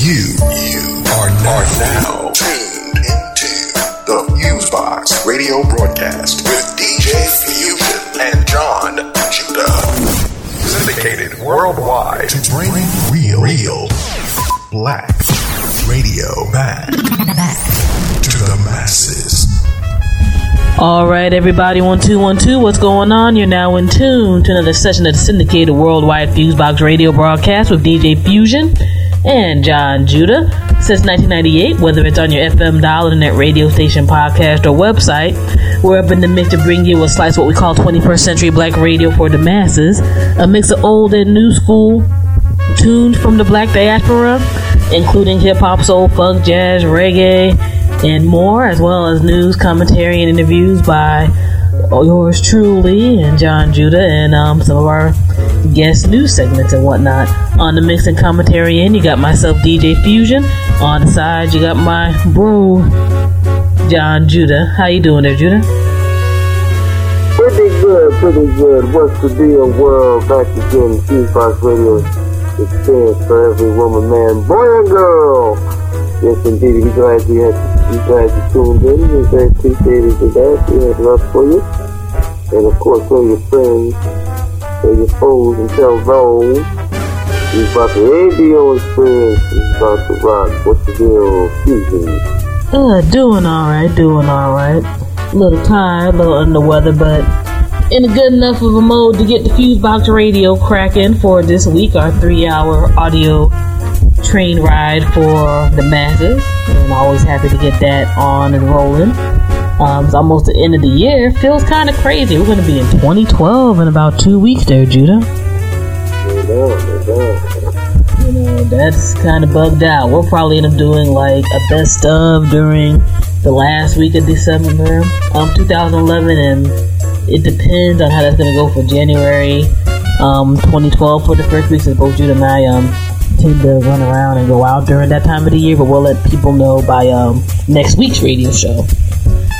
You, you are now, are now tuned into the Fusebox radio broadcast with DJ Fusion and Jon Judah. Syndicated worldwide to bring real, real black radio back, back to the masses. All right, everybody, one two one two. What's going on? You're now in tune to another session of the syndicated worldwide Fusebox radio broadcast with DJ Fusion and Jon Judah. Since 1998, whether it's on your FM dial, internet radio station, podcast, or website, we're up in the mix to bring you a slice what we call 21st century black radio for the masses. A mix of old and new school tunes from the black diaspora, including hip hop, soul, funk, jazz, reggae, and more, as well as news, commentary, and interviews by yours truly and Jon Judah and um, some of our guest news segments and whatnot. On the mix and commentary end, you got myself, DJ Fusion. On the side, you got my bro, Jon Judah. How you doing there, Judah? Pretty good, pretty good. What's the deal, world? Back again, Fusebox Radio experience for every woman, man, boy, and girl. Yes, indeed. We're glad you had, we're glad you tuned in. We're very appreciative of that. We have love for you. And of course, tell your friends, tell your foes, and tell those. He's about the radio experience. He's about to rock. What's the deal? Fusion. Uh, doing alright, doing alright. A little tired, a little under weather, but in a good enough of a mode to get the Fusebox Radio cracking for this week, our three hour audio train ride for the masses. I'm always happy to get that on and rolling. Um, it's almost the end of the year. Feels kind of crazy. We're going to be in 2012 in about two weeks there, Judah. You know, that's kind of bugged out. We'll probably end up doing like a best of during the last week of December, um, 2011, and it depends on how that's going to go for January um, 2012 for the first week. Since both Judah and I um, tend to run around and go out during that time of the year, but we'll let people know by um, next week's radio show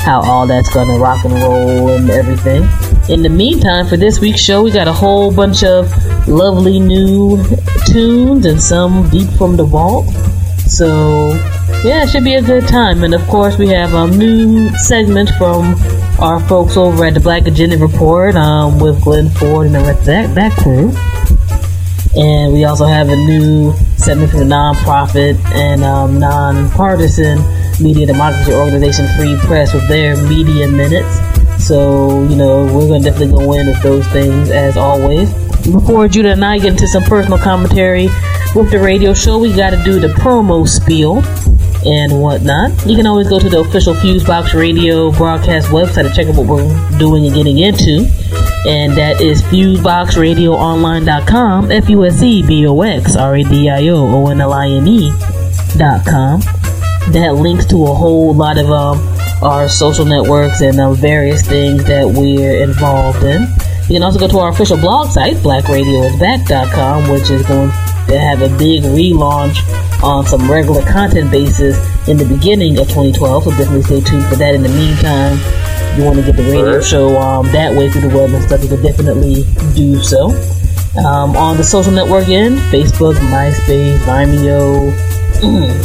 how all that's gonna rock and roll and everything. In the meantime, for this week's show, we got a whole bunch of lovely new tunes and some deep from the vault. So, yeah, it should be a good time. And of course, we have a new segment from our folks over at the Black Agenda Report um, with Glen Ford and the that, that crew. And we also have a new segment from the nonprofit and um, nonpartisan media democracy organization Free Press with their media minutes. So, you know, we're going to definitely go in with those things as always. Before Judah and I get into some personal commentary with the radio show, we got to do the promo spiel and whatnot. You can always go to the official Fusebox Radio broadcast website to check out what we're doing and getting into. And that is FuseboxRadioOnline.com, F U S E B O X R A D I O O N L I N E.com. That links to a whole lot of um, our social networks and um, various things that we're involved in. You can also go to our official blog site, blackradioisback.com, which is going to have a big relaunch on some regular content basis in the beginning of 2012. So definitely stay tuned for that. In the meantime, you want to get the radio show um, that way through the web and stuff, you can definitely do so. Um, on the social network end, Facebook, MySpace, Vimeo,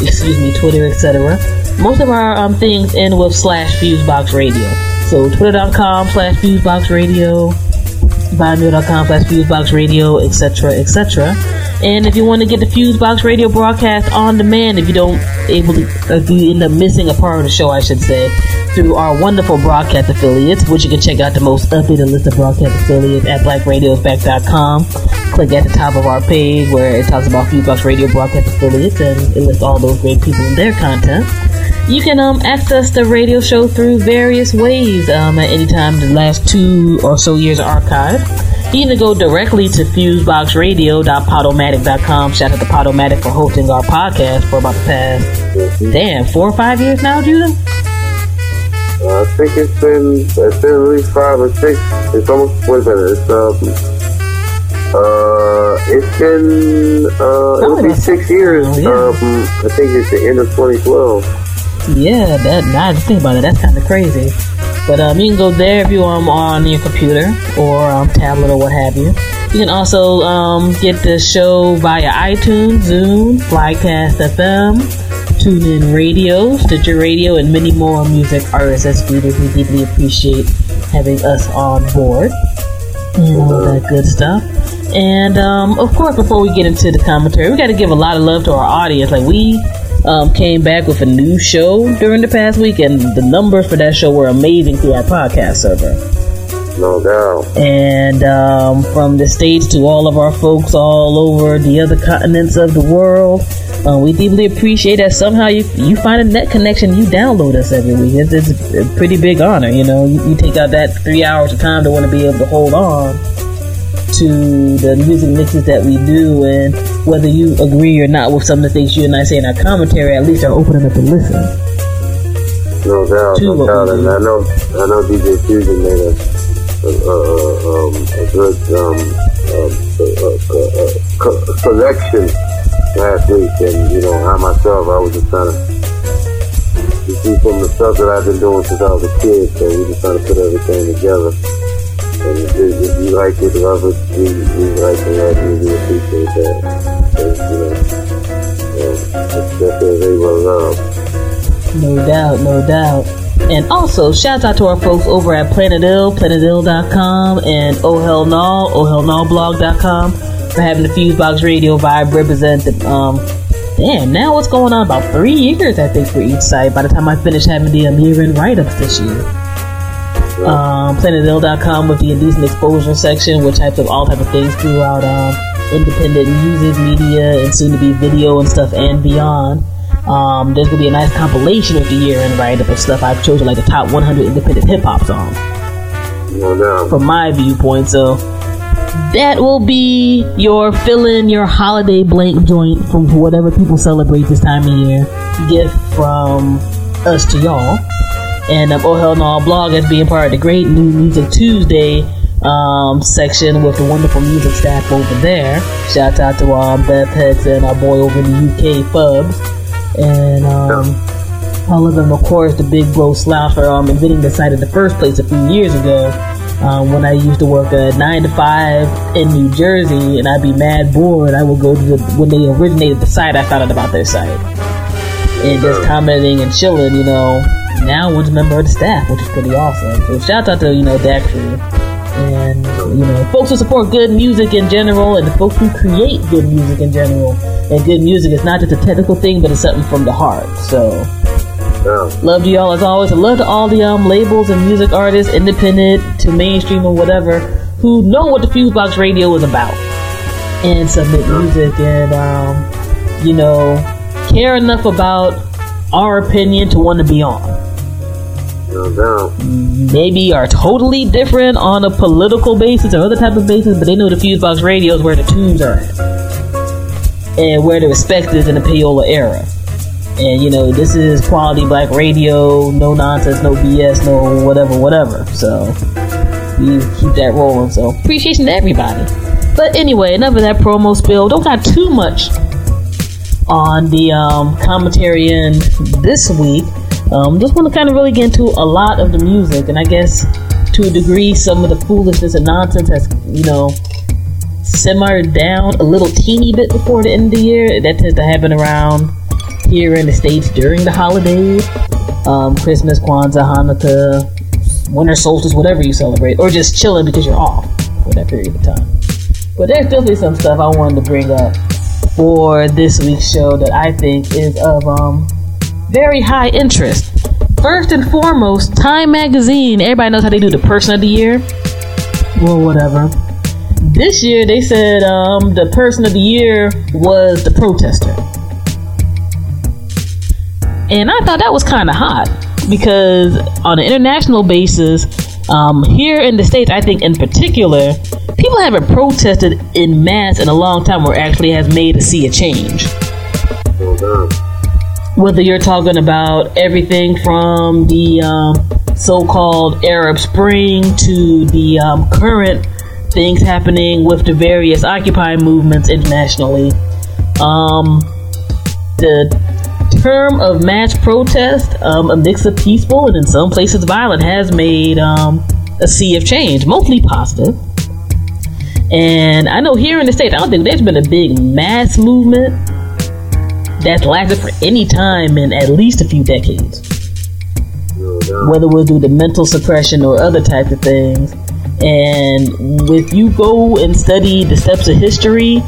excuse me, Twitter, etc. Most of our um, things end with slash Fusebox Radio. So twitter.com slash Fusebox Radio, slash Fusebox Radio, etc., etc. And if you want to get the Fusebox Radio broadcast on demand, if you don't able to, if you end up missing a part of the show, I should say, through our wonderful broadcast affiliates, which you can check out the most updated list of broadcast affiliates at blackradiosback.com. Click at the top of our page where it talks about Fusebox Radio broadcast affiliates and it lists all those great people and their content. You can um, access the radio show through various ways um, at any time. The last two or so years are archived. You can go directly to fuseboxradio.podomatic.com. Shout out to Podomatic for hosting our podcast for about the past, damn, four or five years now, Judah? Uh, I think it's been, it's been at least five or six. It's almost, wait a minute, it's, um, uh, it's been, uh, it'll be six years. Oh, yeah. Um, I think it's the end of 2012. Yeah, that now I think about it, that's kind of crazy. But um, you can go there if you um on your computer or um, tablet or what have you. You can also um, get the show via iTunes, Zune, Flycast FM, TuneIn Radio, Stitcher Radio, and many more music RSS readers. We deeply appreciate having us on board and all that good stuff. And um, of course, before we get into the commentary, we got to give a lot of love to our audience. Like we um, came back with a new show during the past week, and the numbers for that show were amazing through our podcast server. No doubt. And um, from the States to all of our folks all over the other continents of the world, uh, we deeply appreciate that somehow you, you find a net connection, you download us every week. It's, it's a pretty big honor, you know. You, you take out that three hours of time to want to be able to hold on to the music mixes that we do, and whether you agree or not with some of the things you and I say in our commentary, at least are opening up to listen. No doubt, To no doubt. And. I know, I know DJ Fusion made a, a, a, um, a good um, um, a, a last week, and you know, I myself, I was just trying to. You see, from the stuff that I've been doing since I was a kid, so we just trying to put everything together. And if, you like it, love it, we, we like to have you, we appreciate that. And, you know, labor of love. No doubt, no doubt. And also, shouts out to our folks over at Planet Ill, planetill.com, and Oh Hell No, ohhellnoblog.com for having the Fusebox Radio Vibe represent the, um, damn, now what's going on? About three years, I think, for each site by the time I finish having the um, year-end write-ups this year. Um, planetill.com with the indecent exposure section, which types of all type of things throughout um, independent music, media, and soon to be video and stuff and beyond. Um, there's gonna be a nice compilation of the year and write up of stuff I've chosen, like the top 100 independent hip hop songs No from my viewpoint. So that will be your fill in your holiday blank joint from whatever people celebrate this time of year. Gift from us to y'all. And um, Oh Hell No blog as being part of the Great New Music Tuesday um, section with the wonderful music staff over there. Shout out to um, Beth Hex and our boy over in the UK, Fubs. And um, all of them, of course, the big bro slouch for um, inventing the site in the first place a few years ago. Um, when I used to work a nine to five in New Jersey, and I'd be mad bored, I would go to the when they originated the site. I found out about their site and just commenting and chilling. You know, now one's a member of the staff, which is pretty awesome. So shout out to you know that crew and you know folks who support good music in general, and the folks who create good music in general. And good music is not just a technical thing, but it's something from the heart. So. Yeah. Love to y'all as always. And love to all the um labels and music artists, independent to mainstream or whatever, who know what the Fusebox Radio is about and submit music and um, you know, care enough about our opinion to want to be on. No doubt. Maybe are totally different on a political basis or other type of basis, but they know the Fusebox Radio is where the tunes are at. And where the respect is in the payola era. And you know, this is quality black radio, no nonsense, no BS, no whatever, whatever. So we keep that rolling. So appreciation to everybody. But anyway, enough of that promo spill. Don't got too much on the um, commentary in this week. Um, just want to kind of really get into a lot of the music, and I guess to a degree, some of the foolishness and nonsense has, you know, simmered down a little teeny bit before the end of the year. That tends to happen around here in the States during the holidays um, Christmas, Kwanzaa, Hanukkah, winter solstice, whatever you celebrate, or just chilling because you're off for that period of time. But there's definitely some stuff I wanted to bring up for this week's show that I think is of um, very high interest. First and foremost, Time Magazine. Everybody knows how they do the Person of the Year. Well, whatever. This year, they said um, the Person of the Year was the protester. And I thought that was kind of hot because on an international basis, um, here in the States, I think in particular, people haven't protested in mass in a long time it actually has made to see a change. Whether you're talking about everything from the um, so called Arab Spring to the um, current things happening with the various Occupy movements internationally. Um, the term of mass protest, um, a mix of peaceful and in some places violent, has made um, a sea of change, mostly positive. And I know here in the States, I don't think there's been a big mass movement that's lasted for any time in at least a few decades. Whether we'll do the mental suppression or other types of things. And if you go and study the steps of history,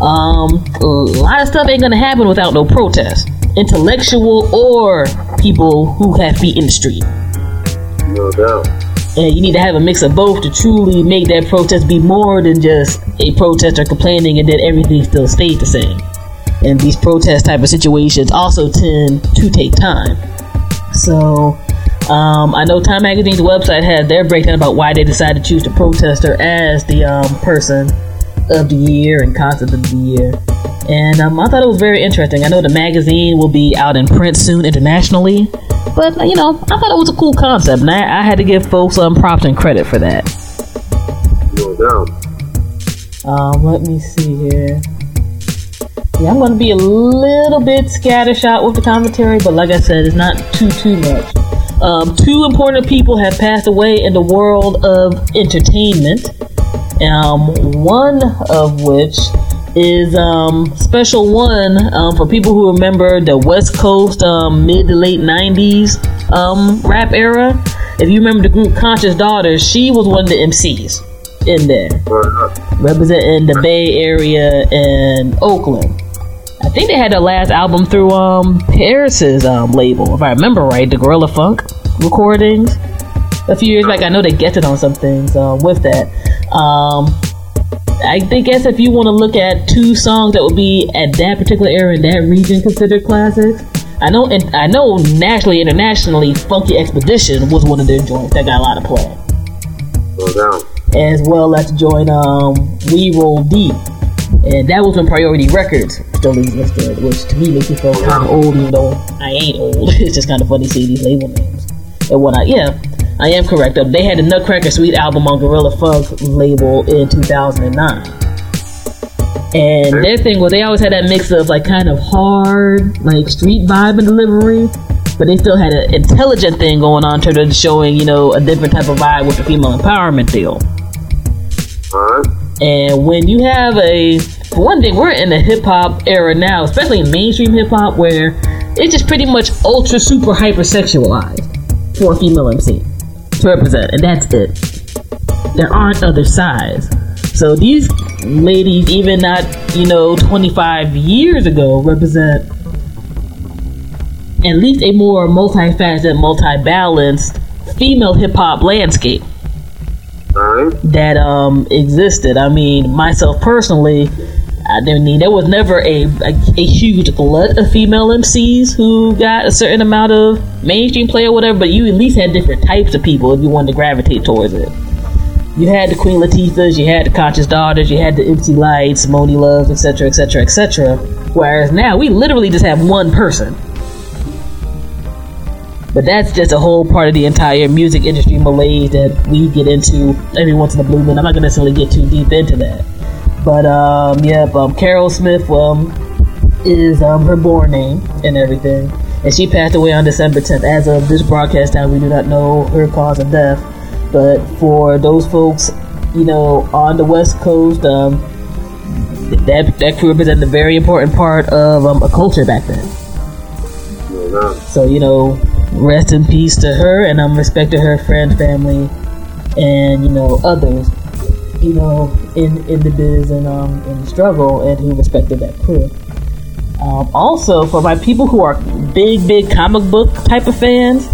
um, a lot of stuff ain't gonna happen without no protest, intellectual or people who have feet in the street. No doubt. And you need to have a mix of both to truly make that protest be more than just a protester complaining and then everything still stays the same. And these protest type of situations also tend to take time. So, um, I know Time Magazine's website had their breakdown about why they decided to choose the protester as the um, person of the year and concept of the year. And um, I thought it was very interesting. I know the magazine will be out in print soon internationally, but you know, I thought it was a cool concept, and I, I had to give folks some props and credit for that. No doubt. Um, let me see here. Yeah, I'm going to be a little bit scattershot with the commentary, but like I said, it's not too too much. Um, two important people have passed away in the world of entertainment. Um, one of which is um, Special One um, for people who remember the West Coast um, mid to late 90s um, rap era. If you remember the group Conscious Daughters, she was one of the MCs in there, representing the Bay Area and Oakland. I think they had their last album through um, Paris's um, label, if I remember right, the Guerrilla Funk recordings. A few years back, I know they guested on some things um, with that. I think guess if you want to look at two songs that would be at that particular era in that region considered classics, I know and I know nationally, internationally, Funky Expedition was one of their joints that got a lot of play. No doubt. As well as join um, We Roll Deep. And that was when Priority Records still existed, which to me makes me feel kind of old, even though I ain't old. it's just kind of funny seeing these label names. And what I, yeah, I am correct. They had the Nutcracker Suite album on Guerrilla Funk label in 2009. And their thing was they always had that mix of like kind of hard, like street vibe and delivery, but they still had an intelligent thing going on of showing, you know, a different type of vibe with the female empowerment deal. Alright. And when you have a, for one thing, we're in the hip hop era now, especially in mainstream hip hop, where it's just pretty much ultra super hyper sexualized for a female MC represent, and that's it. There aren't other sides. So these ladies, even not, you know, 25 years ago, represent at least a more multifaceted, multi-balanced female hip hop landscape that um existed. I mean, myself personally, I mean, there was never a, a a huge glut of female MCs who got a certain amount of mainstream play or whatever. But you at least had different types of people if you wanted to gravitate towards it. You had the Queen Latifahs, you had the Conscious Daughters, you had the MC Lytes, Moni Loves, etc., etc., etc. Whereas now we literally just have one person. But that's just a whole part of the entire music industry malaise that we get into every once in a blue moon. I'm not gonna necessarily get too deep into that. But um, yep, um, Carol Smith um, is um, her born name and everything, and she passed away on December 10th. As of this broadcast time, we do not know her cause of death. But for those folks, you know, on the West Coast, um, that that crew represented a very important part of um, a culture back then. So you know, rest in peace to her, and um, respect to her friend, family, and you know others, you know, in in the biz and um in struggle, and he respected that crew. Um, also, for my people who are big, big comic book type of fans,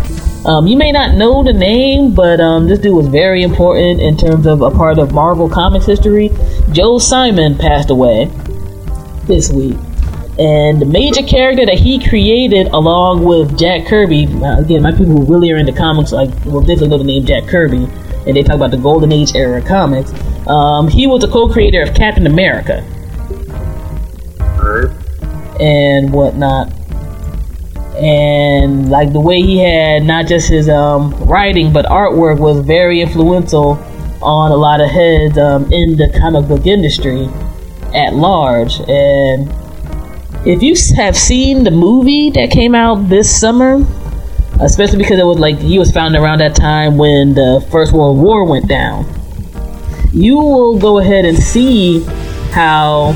um, you may not know the name, but um, this dude was very important in terms of a part of Marvel Comics history. Joe Simon passed away this week. And the major character that he created along with Jack Kirby, uh, again, my people who really are into comics, like, will definitely know the name Jack Kirby, and they talk about the Golden Age era comics. Um, he was the co creator of Captain America and whatnot. And like the way he had not just his um, writing but artwork was very influential on a lot of heads um, in the comic book industry at large. And if you have seen the movie that came out this summer, especially because it was like he was founded around that time when the First World War went down. you will go ahead and see how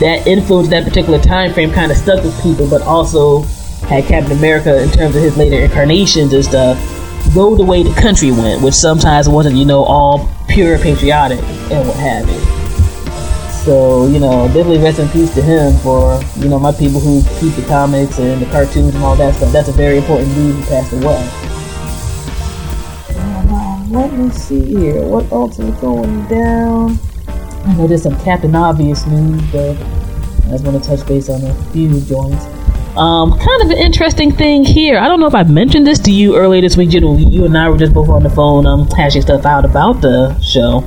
that influence that particular time frame kind of stuck with people, but also had Captain America in terms of his later incarnations and stuff go the way the country went, which sometimes wasn't, you know, all pure patriotic and what have you. So, you know, definitely rest in peace to him for, you know, my people who keep the comics and the cartoons and all that stuff. That's a very important dude who passed away. let me see here. What else is going down? I know there's some Captain Obvious news, but I just want to touch base on a few joints. Um, kind of an interesting thing here. I don't know if I mentioned this to you earlier this week, Jill. You and I were just both on the phone um, hashing stuff out about the show.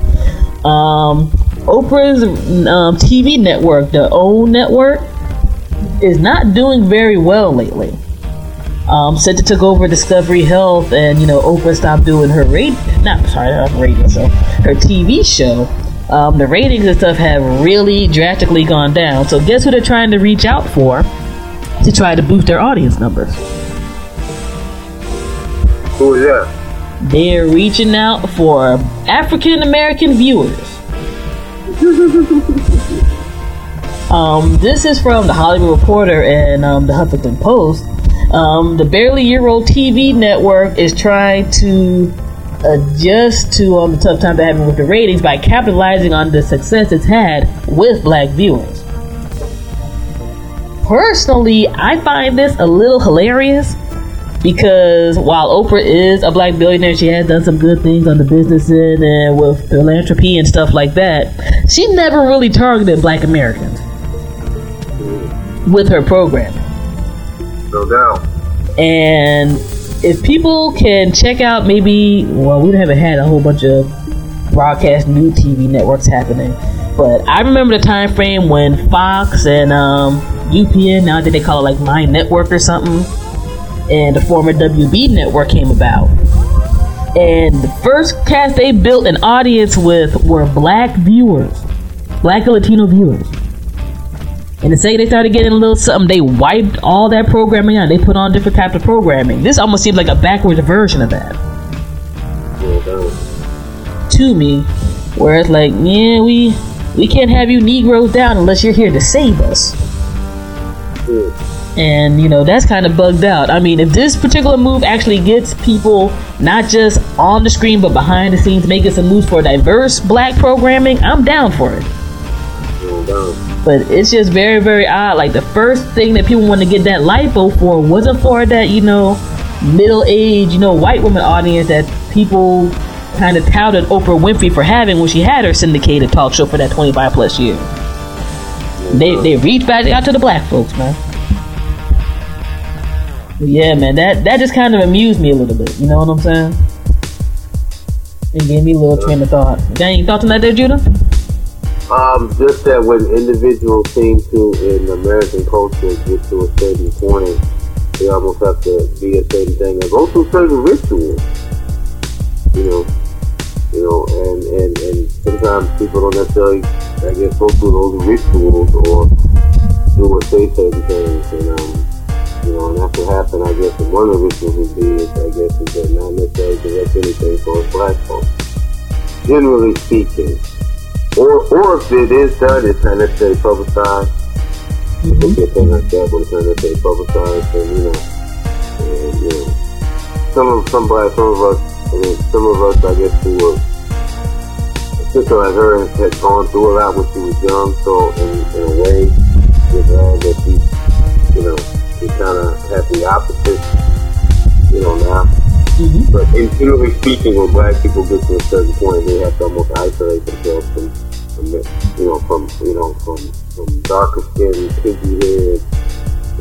Um, Oprah's um, TV network, the OWN network, is not doing very well lately. Um, since it took over Discovery Health, and you know Oprah stopped doing her radio, not sorry, not radio show, her TV show. Um, the ratings and stuff have really drastically gone down. So guess who they're trying to reach out for to try to boost their audience numbers? Who is that? They're reaching out for African American viewers. um, this is from the Hollywood Reporter and um, the Huffington Post. Um, the barely year old TV network is trying to adjust to um, the tough time they're having with the ratings by capitalizing on the success it's had with black viewers. Personally, I find this a little hilarious because while Oprah is a black billionaire, she has done some good things on the business end and with philanthropy and stuff like that. She never really targeted black Americans with her program. No doubt. And if people can check out maybe, well, we haven't had a whole bunch of broadcast new TV networks happening, but I remember the time frame when Fox and um, UPN, now that they call it like My Network or something, and the former WB network came about. And the first cast they built an audience with were black viewers, black and Latino viewers. And the second they started getting a little something, they wiped all that programming out. They put on different types of programming. This almost seems like a backwards version of that. To me, where it's like, yeah, we we can't have you Negroes down unless you're here to save us. And you know that's kind of bugged out. I mean, if this particular move actually gets people not just on the screen but behind the scenes making some moves for diverse black programming, I'm down for it. But it's just very, very odd. Like the first thing that people want to get that lipo for wasn't for that, you know, middle aged, you know, white woman audience that people kind of touted Oprah Winfrey for having when she had her syndicated talk show for that 25 plus years. They they reached back out to the black folks, man. Yeah, man, that that just kind of amused me a little bit. You know what I'm saying? It gave me a little train of thought. Got any thoughts on that, there, Judah? Um, just that when individuals seem to, in American culture, get to a certain point, they almost have to be a certain thing and go through certain rituals. You know, you know, and and and sometimes people don't necessarily, I guess, go through those rituals or do or say certain things, and um, you know, and what happened. I guess one of the rituals would be, I guess, is that not necessarily direct anything towards black folks. Generally speaking. Or, or if it is done, it's not necessarily publicized. Mm-hmm. It could thing like that, but it's not necessarily publicized, and you know, and, you know, some of some black, some of us, I mean, some of us, I guess, who were a sister like her had gone through a lot when she was young, so in, in a way, we're glad that she, you know, she kind of had the opposite, you know, now. Mm-hmm. But generally speaking, when black people get to a certain point, they have to almost isolate themselves from, from you know, from you know, from from darker skinned, pinky haired,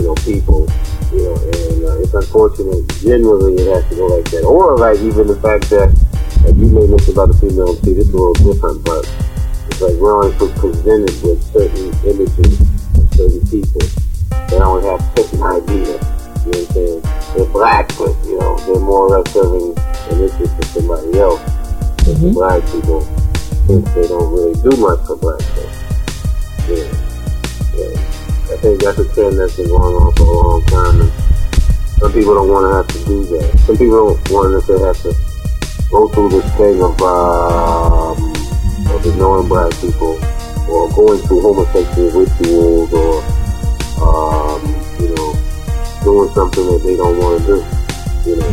you know, people. You know, and uh, it's unfortunate. Generally, it has to go like that. Or like even the fact that, like you may mention about the female MC, this is a little different, but it's like we're only presented with certain images of certain people. They only have certain ideas. You know what I'm saying? They're black, but you know they're more or less serving an interest for somebody else. But mm-hmm. the black people, since they don't really do much for black folks, yeah, yeah. I think that's a trend that's been going on for a long time. And some people don't want to have to do that. Some people don't want to have to go through this thing of um, of ignoring black people or going through homosexual rituals or, um, you know, doing something that they don't want to do, you know.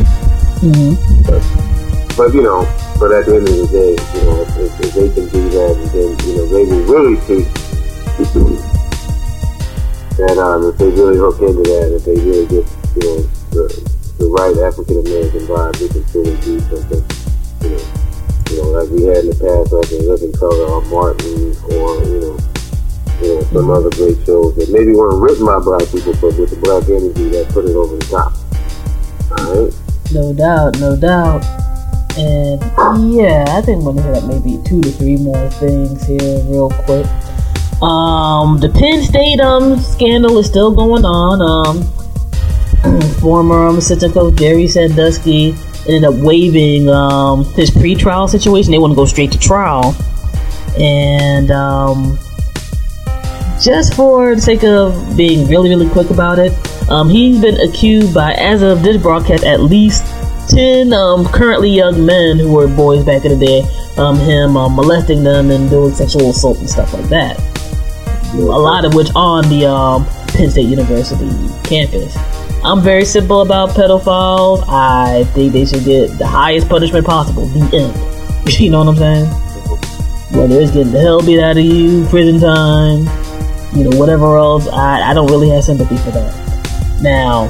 Mm-hmm. But, but, you know, but at the end of the day, you know, if, if they can do that, then, you know, they will really see that um, if they really hook into that, if they really get, you know, the, the right African American vibe, they can truly do something, you know, you know, like we had in the past, like in Living Color or Martin or, you know, know, some other great shows that maybe weren't written by black people, but with the black energy that put it over the top. Alright? No doubt, no doubt. And yeah, I think we're gonna hit up maybe two to three more things here real quick. Um, the Penn State um scandal is still going on. Um, former um, assistant coach Jerry Sandusky ended up waiving um his pre-trial situation. They want to go straight to trial, and um, just for the sake of being really, really quick about it, um, he's been accused by, as of this broadcast, at least 10 um, currently young men who were boys back in the day, um, him um, molesting them and doing sexual assault and stuff like that. A lot of which on the um, Penn State University campus. I'm very simple about pedophiles. I think they should get the highest punishment possible. The end. you know what I'm saying? Whether it's getting the hell beat out of you, prison time, you know, whatever else, I, I don't really have sympathy for that. Now,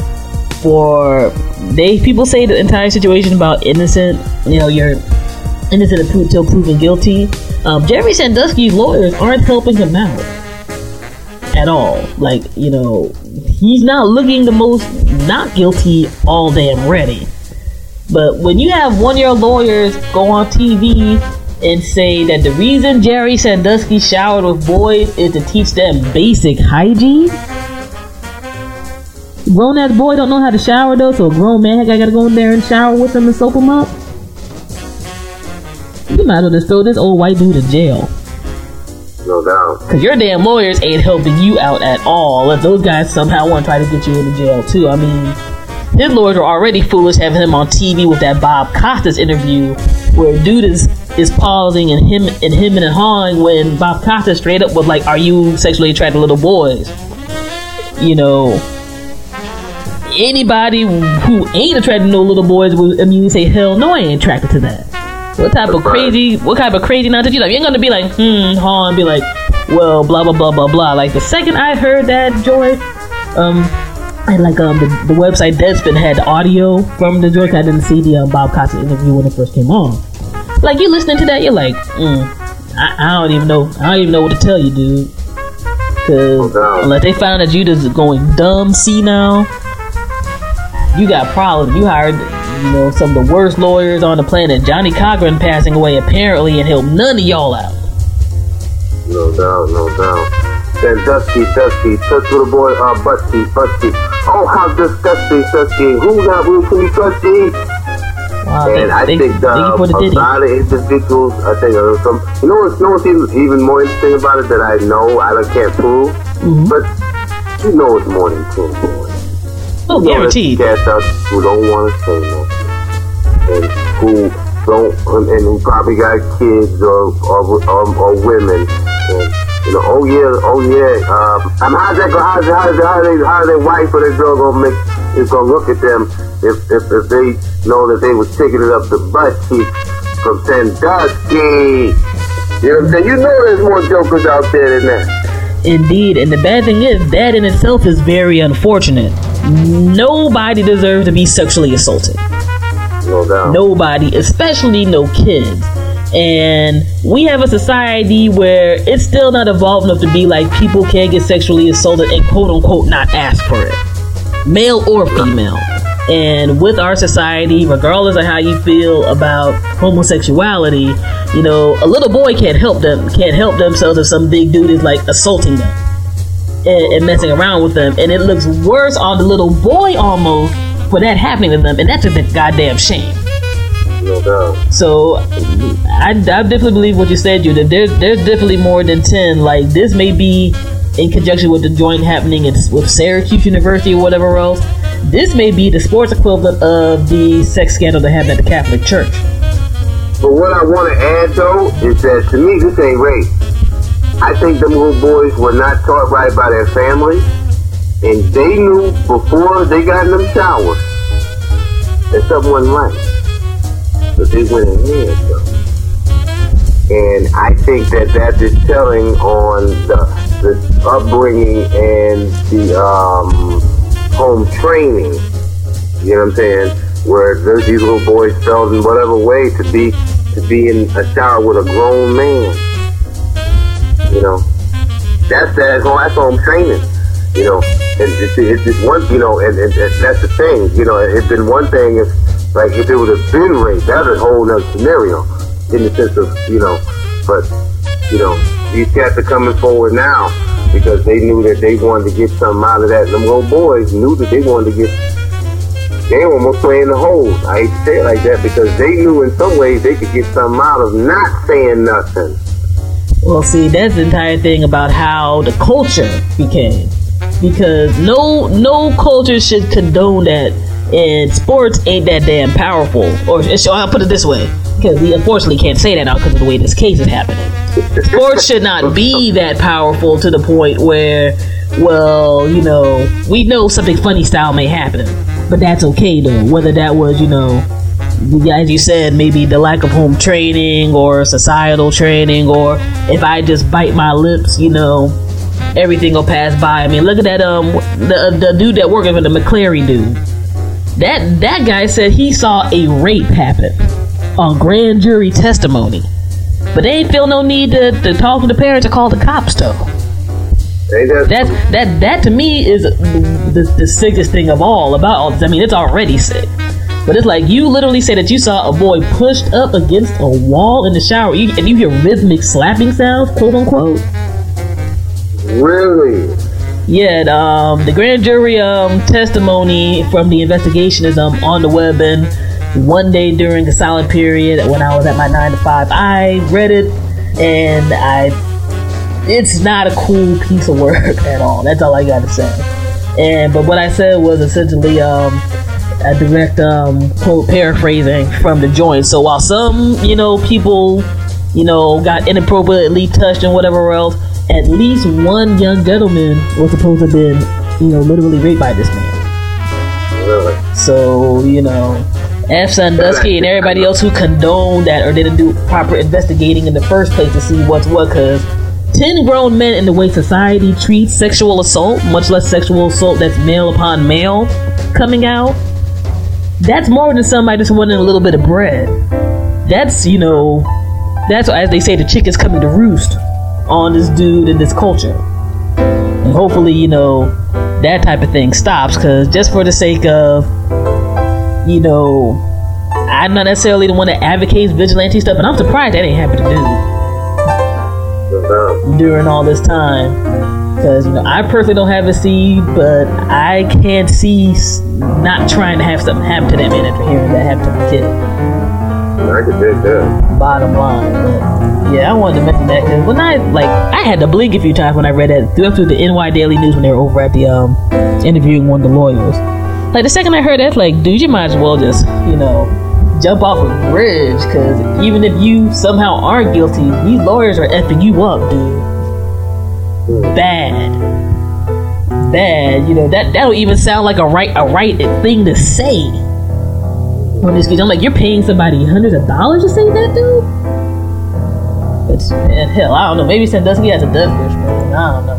for they people say the entire situation about innocent, you know, you're innocent until proven guilty. Um, Jerry Sandusky's lawyers aren't helping him out at all. Like, you know, he's not looking the most not guilty all damn ready. But when you have one your lawyers go on TV and say that the reason Jerry Sandusky showered with boys is to teach them basic hygiene. Grown ass boy don't know how to shower though, so a grown man I gotta go in there and shower with him and soap him up. You might as well just throw this old white dude in jail. No doubt. Cause your damn lawyers ain't helping you out at all. If those guys somehow want to try to get you into jail too, I mean, his lawyers are already foolish having him on TV with that Bob Costas interview, where dude is is pausing and him and him and hawing when Bob Costas straight up was like, "Are you sexually attracted to little boys?" You know, anybody who ain't attracted to no little boys would immediately say, "Hell no, I ain't attracted to that." What type of crazy? What type of crazy nonsense you like? You ain't gonna be like, hmm, haw, and be like, well, blah blah blah blah blah. Like the second I heard that, Joy, um, and like um the, the website Deadspin had audio from the joint. I didn't see the um, Bob Costas interview when it first came on. Like you listening to that, you're like, mm, I, I don't even know. I don't even know what to tell you, dude. Cause unless they found that you just going dumb, see now, you got problems. You hired, you know, some of the worst lawyers on the planet. Johnnie Cochran passing away apparently and helped none of y'all out. No doubt, no doubt. Then Dusty, Dusty, touch little boy, uh, Busty, Busty. Oh, how disgusting, Dusty. Who got room for me, Dusty? Wow, And I they, think uh, a lot of individuals, I think uh, some, you know what's, you know what's even, even more interesting about it that I know I don't- can't prove? Mhm. But you know it's more than 10 boys. Oh, You know guaranteed. Cats out who don't want to say nothing. And who don't, and, and who probably got kids or, or, or, or women. And, you know, oh yeah, oh yeah. Um, I mean, how's that? How's, how's, how they, how their wife or their girl gonna make is gonna look at them if, if if they know that they was taking it up the butt cheek from Sandusky? You know what I'm saying? You know there's more jokers out there than that. Indeed, and the bad thing is that in itself is very unfortunate. Nobody deserves to be sexually assaulted. No doubt. Nobody, especially no kids. And we have a society where it's still not evolved enough to be like people can't get sexually assaulted and quote unquote not ask for it, male or female. And with our society, regardless of how you feel about homosexuality, you know, a little boy can't help them, can't help themselves if some big dude is like assaulting them and, and messing around with them. And it looks worse on the little boy almost for that happening to them. And that's a goddamn shame. No doubt. So I, I definitely believe what you said, Judah. There's there's definitely more than ten. Like this may be in conjunction with the joint happening with Syracuse University or whatever else. This may be the sports equivalent of the sex scandal that happened at the Catholic Church. But what I want to add though is that to me this ain't rape. I think them little boys were not taught right by their families, and they knew before they got in them showers that something wasn't right. So they went though. And I think that that is telling on the, the upbringing and the um, home training. You know what I'm saying? Where those, these little boys felt in whatever way to be to be in a shower with a grown man. You know, that's that. That's home training. You know, and it's, it's just one. You know, and, and, and that's the thing. You know, it's been one thing if like if it would have been rape, that's a whole other scenario in the sense of you know, but you know, these cats are coming forward now because they knew that they wanted to get something out of that. Them little boys knew that they wanted to get they almost playing the hole. I hate to say it like that because they knew in some ways they could get something out of not saying nothing. Well, see, that's the entire thing about how the culture became. Because no no culture should condone that and sports ain't that damn powerful. Or I'll put it this way, because we unfortunately can't say that now because of the way this case is happening. Sports should not be that powerful to the point where, well, you know, we know something funny style may happen, but that's okay though. Whether that was, you know, as you said, maybe the lack of home training or societal training, or if I just bite my lips, you know, everything will pass by. I mean, look at that um the the dude that worked with the McQueary dude. That that guy said he saw a rape happen on grand jury testimony, but they ain't feel no need to, to talk to the parents or call the cops though. That that that to me is the, the sickest thing of all about all this. I mean, it's already sick. But it's like you literally say that you saw a boy pushed up against a wall in the shower, and you hear rhythmic slapping sounds, quote unquote. Really? Yeah, um, the grand jury um, testimony from the investigation is um, on the web, and one day during a silent period when I was at my nine to five, I read it, and I, it's not a cool piece of work at all. That's all I got to say. And but what I said was essentially um, a direct um, quote paraphrasing from the joint. So while some, you know, people, you know, got inappropriately touched and whatever else at least one young gentleman was supposed to have been, you know, literally raped by this man. Really? So, you know, F. Sandusky and everybody else who condoned that or didn't do proper investigating in the first place to see what's what, because 10 grown men in the way society treats sexual assault, much less sexual assault that's male upon male, coming out, that's more than somebody just wanting a little bit of bread. That's, you know, that's as they say, the chicken's coming to roost on this dude and this culture. And hopefully, you know, that type of thing stops because just for the sake of, you know, I'm not necessarily the one that advocates vigilante stuff, but I'm surprised that ain't happened to do during all this time. Because, you know, I personally don't have a seed, but I can't see not trying to have something happen to that man after hearing that happen to my kid. I could dig that. Bottom line, but yeah, I wanted to mention that because when I like, I had to blink a few times when I read that through, through the NY Daily News when they were over at the um interviewing one of the lawyers. Like the second I heard that, like, dude, you might as well just, you know, jump off a bridge because even if you somehow aren't guilty, these lawyers are effing you up, dude. Bad, bad. You know that that don't even sound like a right a right thing to say. I'm like, you're paying somebody hundreds of dollars to say that, dude? Man, hell, I don't know. Maybe Sandusky has a death wish, man. I don't know.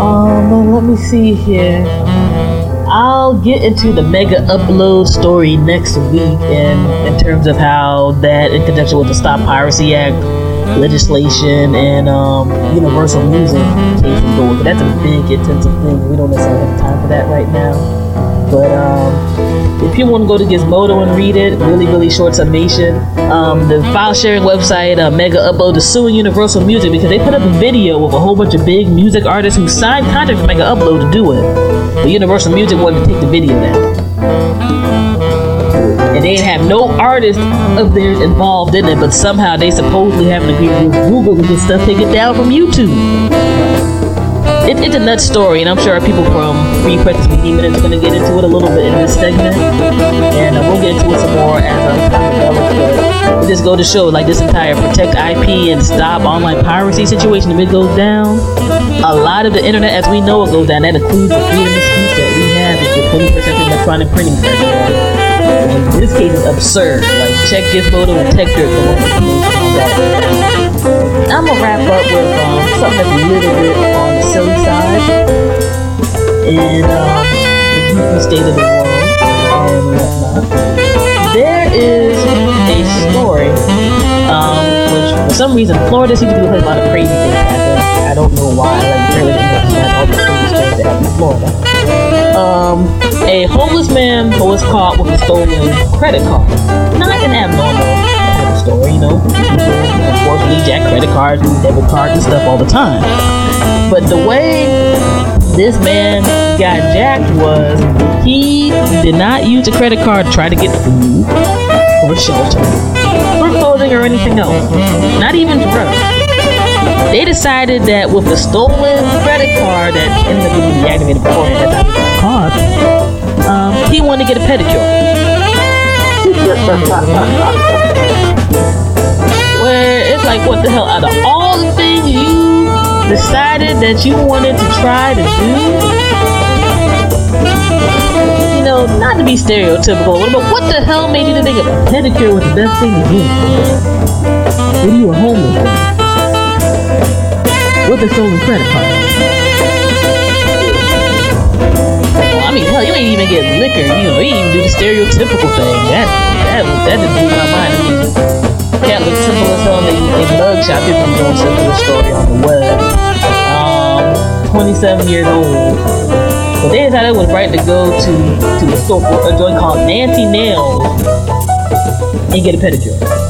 Um, let me see here. I'll get into the mega upload story next week, and in terms of how that, in conjunction with the Stop Piracy Act legislation and um, universal music it. That's a big, intensive thing. We don't necessarily have time for that right now. But um, if you want to go to Gizmodo and read it, really, really short summation. Um, the file sharing website, uh, Mega Upload, is suing Universal Music because they put up a video of a whole bunch of big music artists who signed contracts with Mega Upload to do it. But Universal Music wanted to take the video down. And they didn't have no artist of theirs involved in it, but somehow they supposedly have an agreement with Google to get stuff taken down from YouTube. It, it's a nuts story, and I'm sure our people from Free Press Behemoth is going to get into it a little bit in this segment, and uh, we'll get into it some more as uh, time develops. But just go to show, like this entire protect IP and stop online piracy situation, if it goes down, a lot of the internet as we know it goes down. That includes the freedom of speech that we have with the 20% electronic printing press. This case, it's absurd. Like check Gizmodo and TechDirt come up with that. I'm gonna wrap up with um, something that's a little bit on the silly side, and um, the state of the world and whatnot. There is a story, um, which for some reason Florida seems to be a lot of crazy things happen. I don't know why. Like really, all the crazy Florida. Um, a homeless man was caught with a stolen credit card. Not an abnormal story, you know. Unfortunately, jack credit cards and debit cards and stuff all the time. But the way this man got jacked was he did not use a credit card to try to get food or shelter or clothing or anything else. Not even drugs. They decided that with a stolen credit card that ended up being deactivated beforehand, that card, um, he wanted to get a pedicure. Where it's like, what the hell? Out of all the things you decided that you wanted to try to do, you know, not to be stereotypical, but what the hell made you think a pedicure was the best thing to do? When you were homeless, with a stolen credit card. I mean, hell, you ain't even get liquor. You know, you even do the stereotypical thing. That that that just blew my mind. I mean, cat looks simple as hell. They they mugshot people doing simple story on the web. Um, 27 years old. But they decided it was right to go to to a store a joint called Nancy Nails and get a pedicure.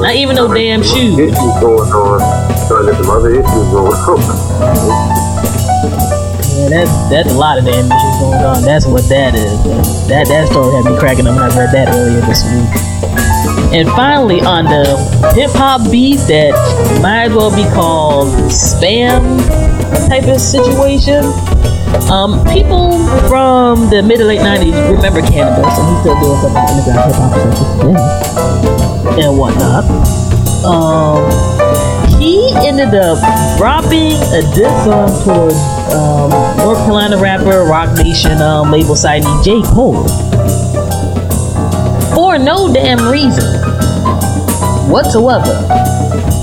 Not even no damn shoes. Issues going on. Trying to get some other issues going on. Yeah, that's that's a lot of damn issues going on. That's what that is. That that story had me cracking up when I read that earlier this week. And finally, on the hip hop beat that might as well be called spam type of situation. Um, people from the mid to late '90s remember Canibus, and he's still doing something in underground hip hop and whatnot. Um, he ended up dropping a diss song towards um, North Carolina rapper, Roc Nation um, label signee J. Cole. For no damn reason whatsoever.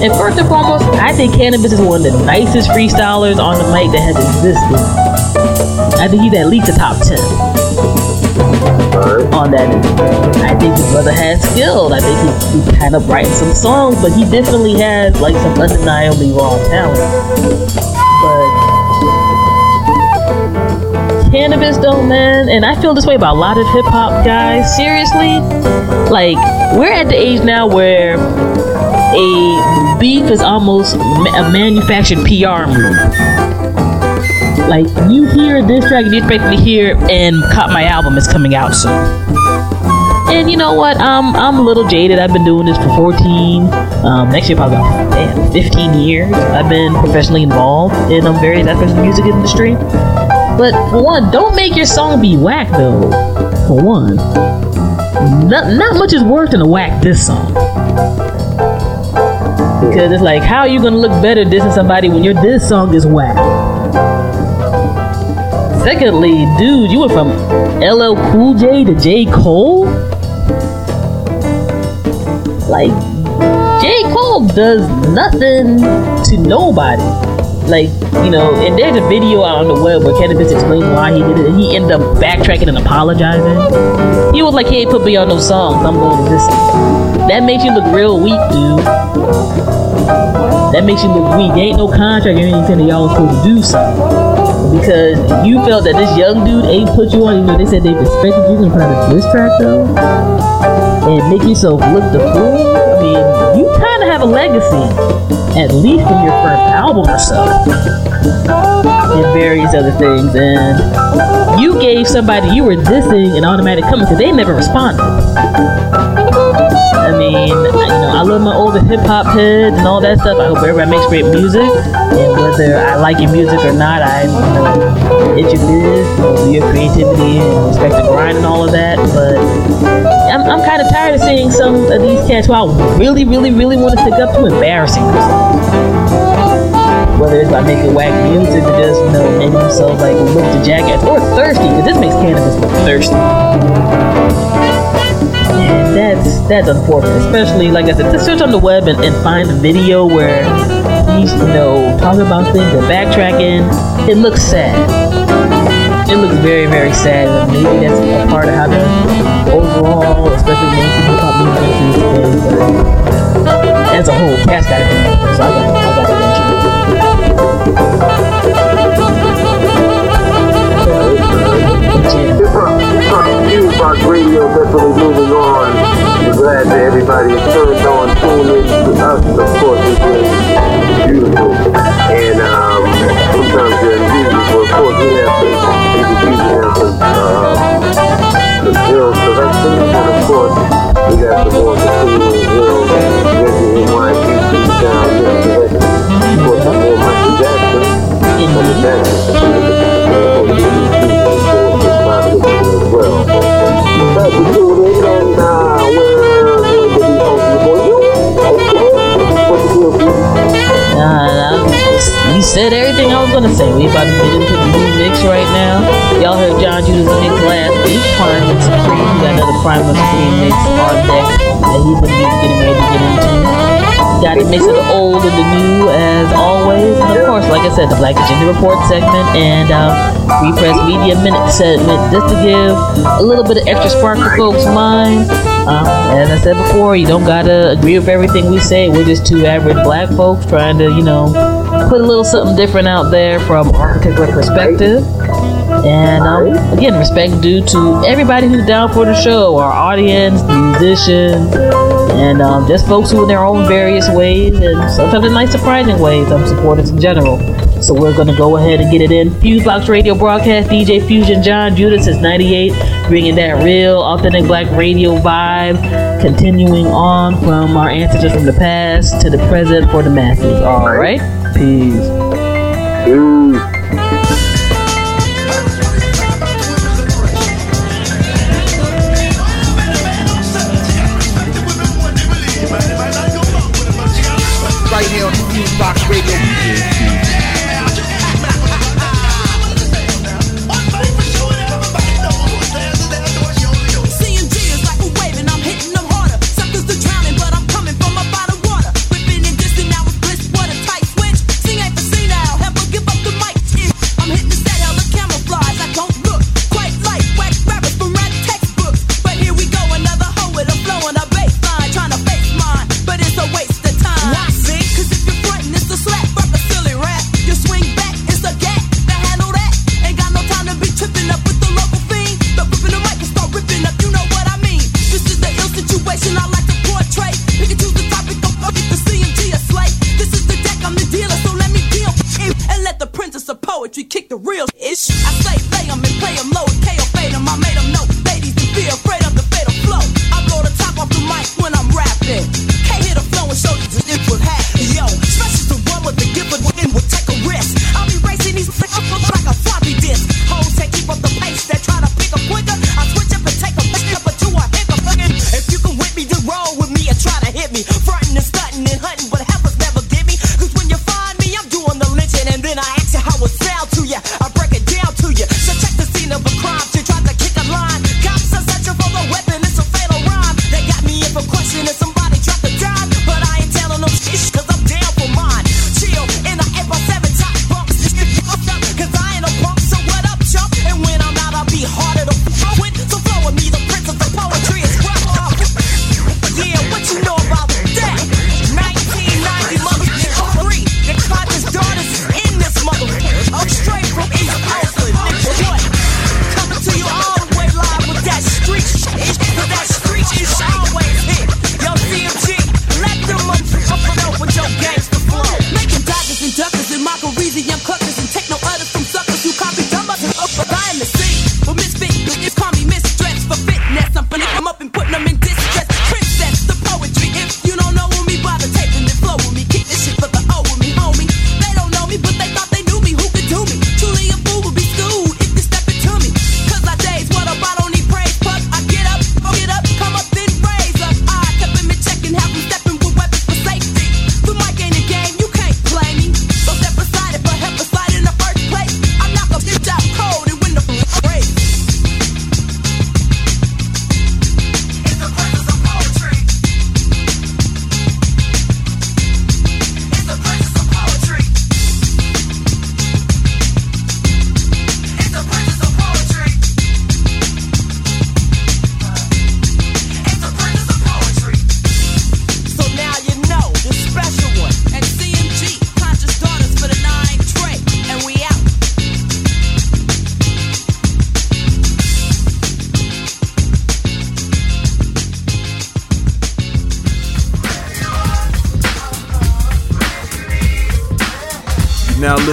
And first and foremost, I think Canibus is one of the nicest freestylers on the mic that has existed. I think he's at least a top 10 on that. I think his brother has skill. I think he's, he's kind of writing some songs, but he definitely has like some undeniably raw talent. But Canibus though, man, and I feel this way about a lot of hip hop guys. Seriously, like we're at the age now where a beef is almost a manufactured PR move. Like you hear this track, you expect to hear, and "Cut My Album" is coming out soon. And you know what? Um, I'm a little jaded. I've been doing this for 14, um, next year probably about damn, 15 years. I've been professionally involved in um, various aspects of the music industry. But for one, don't make your song be whack though. For one, not, not much is worse than a whack this song. Because it's like, how are you gonna look better dissing somebody when your this song is whack? Secondly, dude, you went from LL Cool J to J. Cole? Like, J. Cole does nothing to nobody like you know, and there's a video out on the web where Canibus explains why he did it. And he ended up backtracking and apologizing. He was like, "He ain't put me on no songs. I'm going to this." That makes you look real weak, dude. That makes you look weak. There ain't no contract or anything that y'all was supposed to do something because you felt that this young dude ain't put you on. You know, they said they respected you and out a diss track though, and make yourself look the fool. I mean, you kind of have a legacy, at least from your first album or so, and various other things. And you gave somebody you were dissing an automatic comment because they never responded. I mean, love my older hip hop heads and all that stuff. I hope everybody makes great music, and whether I like your music or not, I you know biz, you know, your creativity and respect the grind and all of that. But I'm, I'm kind of tired of seeing some of these cats who I really, really, really want to stick up to embarrassing themselves whether it's by making whack music or just, you know, making themselves like look to jackass or thirsty, because this makes Canibus look thirsty. That's that's unfortunate, especially like I said, to search on the web and, and find a video where he's, you know, talking about things and backtracking. It looks sad. It looks very, very sad, and maybe that's a part of how the overall, especially mainstream hip hop music is. But as a whole, cast got it. So I got, I got to Fuse everybody turned on, said everything I was gonna say. We about to get into the new mix right now. Y'all heard Jon Judah's mix last week. Prime Supreme. We got another Prime Supreme mix on deck that he's gonna be getting ready to get into. Got a mix of the old and the new as always. And of course, like I said, the Black Agenda Report segment and um, Free Press Media Minute segment just to give a little bit of extra spark to folks' minds. Um, as I said before, you don't gotta agree with everything we say. We're just two average black folks trying to, you know, put a little something different out there from our particular perspective. And um, again, respect due to everybody who's down for the show, our audience, musicians, and um, just folks who in their own various ways and sometimes in nice surprising ways um, support us in general. So we're going to go ahead and get it in. Fusebox Radio broadcast, DJ Fusion Jon Judah's is 98, bringing that real, authentic black radio vibe, continuing on from our ancestors from the past to the present for the masses. All right? Peace. Peace.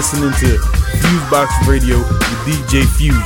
Listening to Fusebox Radio with DJ Fusion.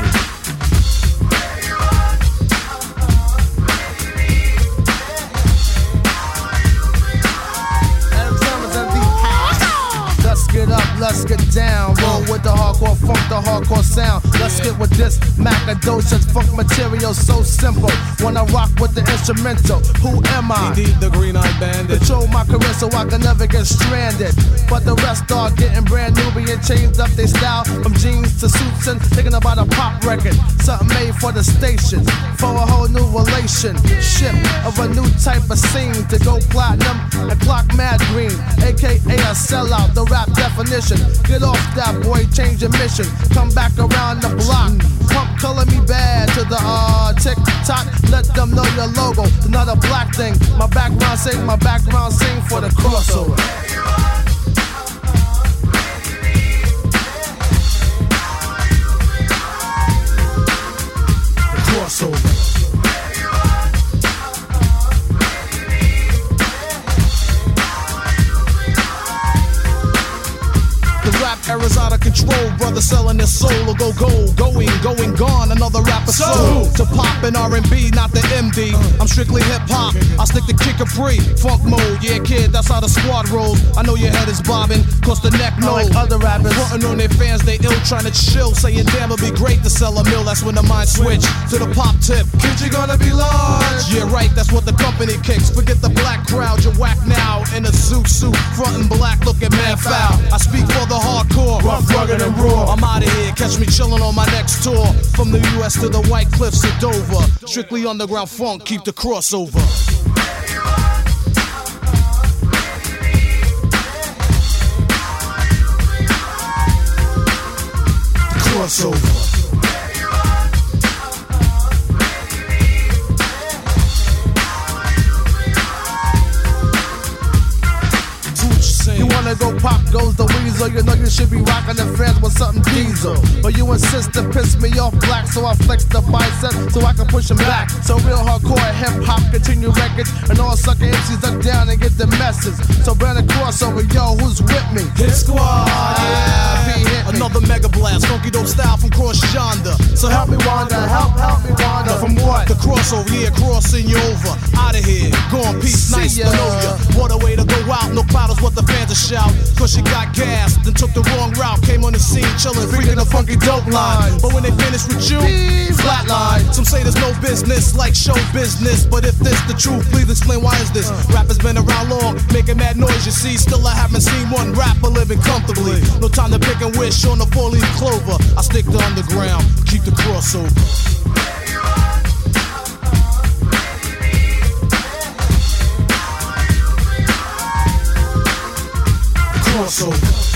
Let's get up, let's get down. Roll with the hardcore funk, the hardcore sound. Let's get with this Macadocious funk material so simple. When I rock with the instrumental, who am I? Indeed, the green eyed bandit. Control my career so I can never get stranded. But the rest are getting brand new, being changed up their style from jeans to suits and thinking about a pop record. Something made for the station, for a whole new relationship of a new type of scene to go platinum and clock mad green, aka a sellout. The rap definition. Get off that boy, change your mission. Come back around the block. Pump Color Me Badd to the uh tick tock. Let them know your logo. Not a black thing. My background sing, my background sing for the crossover. Control, brother selling their soul will go gold, going, going, gone. Another rapper soul to pop in R&B, not the MD. I'm strictly hip hop. I stick to kick a free, funk mode. Yeah, kid, that's how the squad rolls. I know your head is bobbing, cause the neck knows. Like other rappers, frontin' on their fans, they ill, trying to chill, saying damn, it'd be great to sell a mill. That's when the mind switch to the pop tip. Kid, you gonna be large. Yeah, right. That's what the company kicks. Forget the black crowd, you're whack now in a zoot suit, frontin' black, looking mad foul. I speak for the hardcore, rough, rugged, and raw. I'm out of here, catch me chillin' on my next tour. From the U.S. to the White Cliffs of Dover. Strictly underground funk, keep the crossover. Crossover. Goes the weasel. You know you should be rocking the fans with something diesel. But you insist to piss me off black, so I flex the bicep so I can push him back. So real hardcore hip hop continue records, and all sucker MCs duck down and get the message. So burn a crossover, yo, who's with me? Hit squad, yeah. Be hit me. Another mega blast, funky dope style from cross yonder. So help me wander, help, help me wander. From what? The crossover, yeah, crossing you over. Out of here, gone peace, See nice ya. to know ya. What a way to go out, no paddles, what the fans are shout. Cause she got gas, then took the wrong route. Came on the scene, chillin', freaking a funky dope line. But when they finish with you, flatline. Some say there's no business like show business. But if this the truth, please explain why is this? Uh. Rappers been around long, making mad noise, you see. Still, I haven't seen one rapper living comfortably. No time to pick and wish on the four leaf clover. I stick to underground, keep the crossover. crossover.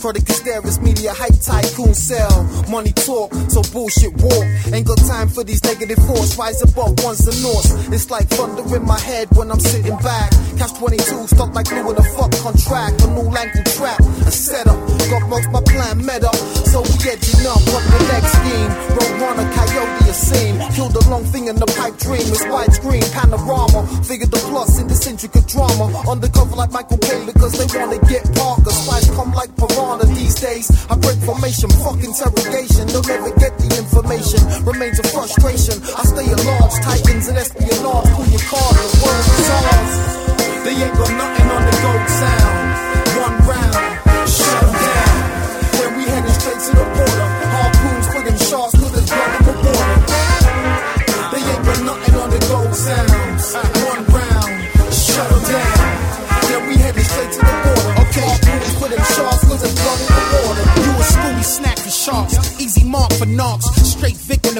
Product hysteris, media hype tycoon sell. Money talk, so bullshit walk. Ain't got time for these negative thoughts. Rise above ones and noughts. It's like thunder in my head when I'm sitting back. Cash 22, stuck like glue in a fuck contract. A new angle trap, a setup. Got most my plan met up. So we edging up, what the next scheme? Roadrunner, coyote, a scene. Killed a long thing in the pipe dream. It's widescreen, panorama. Figure the plus in this intricate drama. Undercover like Michael Bay because they wanna get Parker. Spies come like days. I break formation, fuck interrogation. They'll never get the information. Remains a frustration. I stay at large, titans and espionage. Pull your card, the world is ours. They ain't got nothing for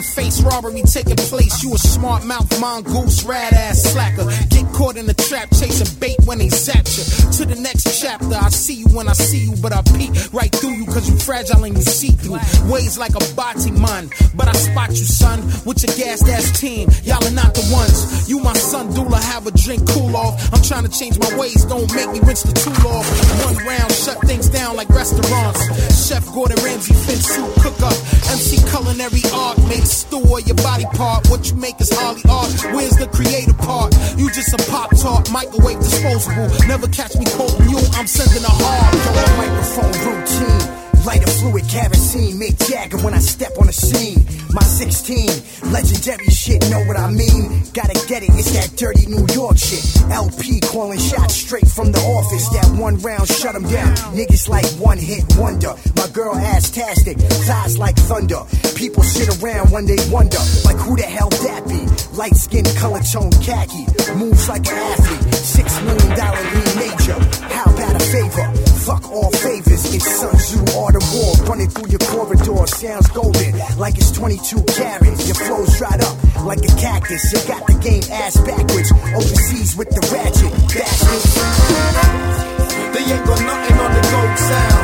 face, robbery taking place. You a smart mouth mongoose, rad ass slacker. Get caught in the trap, chasing bait when they zap you. To the next chapter, I see you when I see you, but I peek right through you cause you fragile and you see through. Ways like a body man, but I spot you, son, with your gas ass team. Y'all are not the ones. You my son, doula, have a drink, cool off. I'm trying to change my ways, don't make me rinse the tool off. One round, shut things down like restaurants. Chef Gordon Ramsay, fin soup, cook up. MC culinary art, make stew or your body part. What you make is Holly art. Where's the creative part? You just a pop tart, microwave disposable. Never catch me quoting you, I'm sending a hard. Microphone routine. Light a fluid kerosene, make Jagger when I step on the scene. My 16, legendary shit, know what I mean? Gotta get it, it's that dirty New York shit. LP calling shots straight from the office. That one round shut 'em down. Niggas like one hit wonder. My girl ass tastic, thighs like thunder. People sit around when they wonder, like who the hell that be? Light skin, color tone, khaki. Moves like an athlete. Six million dollar lead major. How about a favor? Fuck all favors. It's Sun Tzu Of War. Running through your corridor. Sounds golden. Like it's 22 carats. Your flow's dried up like a cactus. You got the game ass backwards. Overseas with the ratchet. Bastards. They ain't got nothing on the gold sound.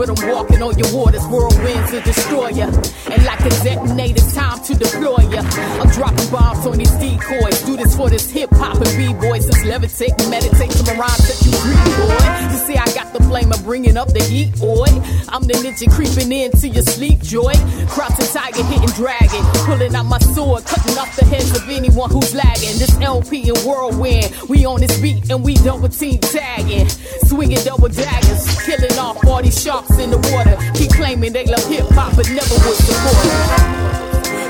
But I'm walking on your waters. Whirlwinds to destroy ya. And like a detonator, time to deploy ya. I'm dropping bombs on these decoys. Do this for this hip hop and b-boys. Just levitate and meditate to my rhymes that you read, boy. You see, I got the flame of bringing up the heat, boy. I'm the ninja creeping into your sleep, joy. Crouching tiger, hitting dragon. Pulling out my sword, cutting off the heads of anyone who's lagging. This LP and whirlwind. We on this beat and we double team tagging. Swinging double daggers. Killing off all these sharks in the water. Keep claiming they love hip hop, but never would support.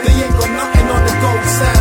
They ain't got nothing on the gold sound.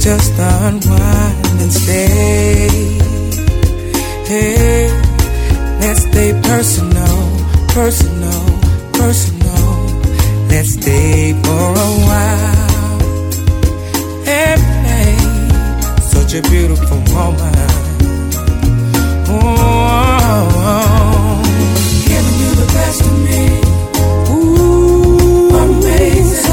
just unwind and stay. Hey, let's stay personal, personal, personal. Let's stay for a while Hey, such a beautiful moment. Oh, oh, oh, giving you the best of me. Ooh, amazing.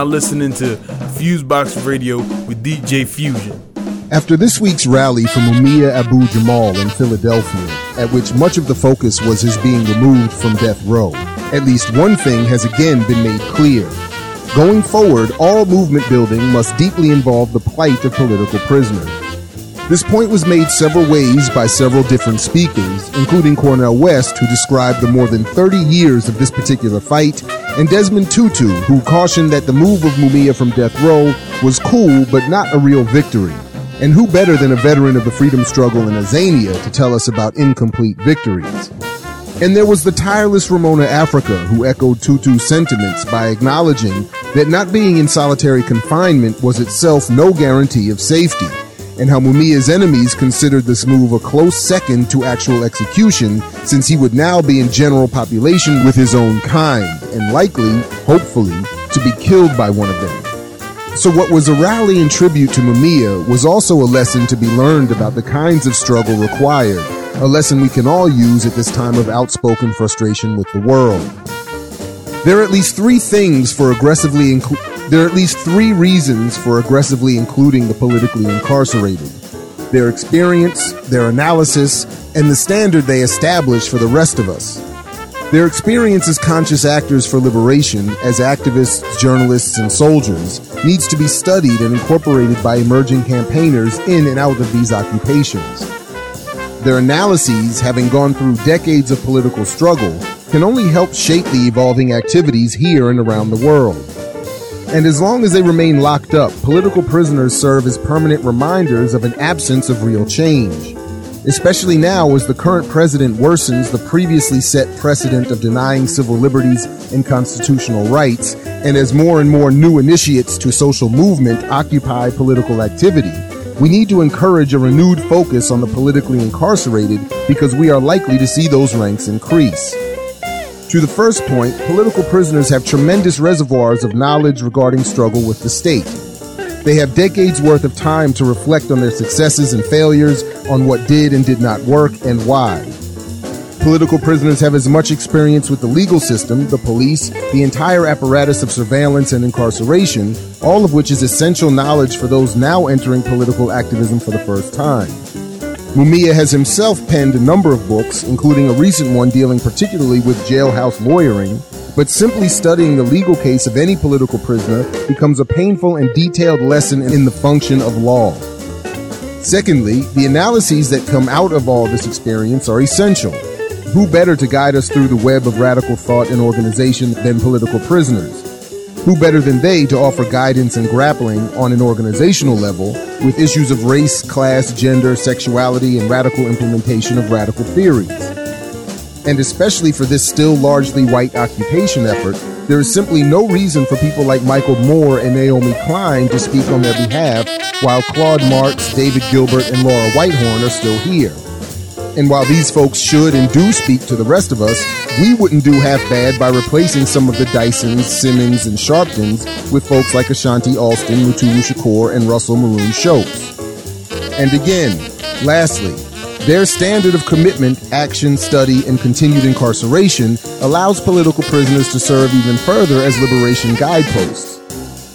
Now listening to Fusebox Radio with DJ Fusion. After this week's rally from Mumia Abu Jamal in Philadelphia, at which much of the focus was his being removed from death row, at least one thing has again been made clear. Going forward, all movement building must deeply involve the plight of political prisoners. This point was made several ways by several different speakers, including Cornel West, who described the more than 30 years of this particular fight and Desmond Tutu, who cautioned that the move of Mumia from death row was cool but not a real victory. And who better than a veteran of the freedom struggle in Azania to tell us about incomplete victories? And there was the tireless Ramona Africa, who echoed Tutu's sentiments by acknowledging that not being in solitary confinement was itself no guarantee of safety and how Mumia's enemies considered this move a close second to actual execution, since he would now be in general population with his own kind, and likely, hopefully, to be killed by one of them. So, what was a rally and tribute to Mumia was also a lesson to be learned about the kinds of struggle required, a lesson we can all use at this time of outspoken frustration with the world. There are at least three things for aggressively include there are at least three reasons for aggressively including the politically incarcerated their experience, their analysis, and the standard they establish for the rest of us. Their experience as conscious actors for liberation, as activists, journalists, and soldiers, needs to be studied and incorporated by emerging campaigners in and out of these occupations. Their analyses, having gone through decades of political struggle, can only help shape the evolving activities here and around the world. And as long as they remain locked up, political prisoners serve as permanent reminders of an absence of real change. Especially now, as the current president worsens the previously set precedent of denying civil liberties and constitutional rights, and as more and more new initiates to social movement occupy political activity, we need to encourage a renewed focus on the politically incarcerated because we are likely to see those ranks increase. To the first point, political prisoners have tremendous reservoirs of knowledge regarding struggle with the state. They have decades worth of time to reflect on their successes and failures, on what did and did not work, and why. Political prisoners have as much experience with the legal system, the police, the entire apparatus of surveillance and incarceration, all of which is essential knowledge for those now entering political activism for the first time. Mumia has himself penned a number of books, including a recent one dealing particularly with jailhouse lawyering, but simply studying the legal case of any political prisoner becomes a painful and detailed lesson in the function of law. Secondly, the analyses that come out of all this experience are essential. Who better to guide us through the web of radical thought and organization than political prisoners? Who better than they to offer guidance and grappling on an organizational level with issues of race, class, gender, sexuality, and radical implementation of radical theories? And especially for this still largely white occupation effort, there is simply no reason for people like Michael Moore and Naomi Klein to speak on their behalf while Claude Marks, David Gilbert, and Laura Whitehorn are still here. And while these folks should and do speak to the rest of us, we wouldn't do half bad by replacing some of the Dysons, Simmons, and Sharptons with folks like Ashanti Alston, Mutulu Shakur, and Russell Maroon Shoatz. And again, lastly, their standard of commitment, action, study, and continued incarceration allows political prisoners to serve even further as liberation guideposts.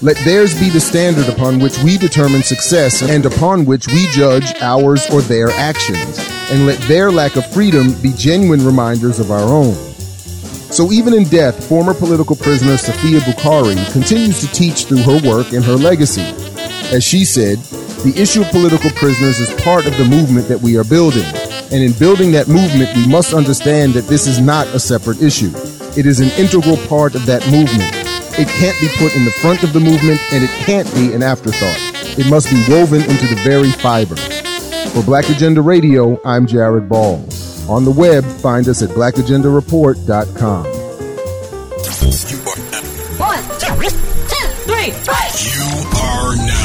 Let theirs be the standard upon which we determine success and upon which we judge ours or their actions, and let their lack of freedom be genuine reminders of our own. So even in death, former political prisoner Safiya Bukhari continues to teach through her work and her legacy. As she said, the issue of political prisoners is part of the movement that we are building. And in building that movement, we must understand that this is not a separate issue. It is an integral part of that movement. It can't be put in the front of the movement, and it can't be an afterthought. It must be woven into the very fiber. For Black Agenda Radio, I'm Jared Ball. On the web, find us at blackagendareport.com. One, two, two, three, three. You are now,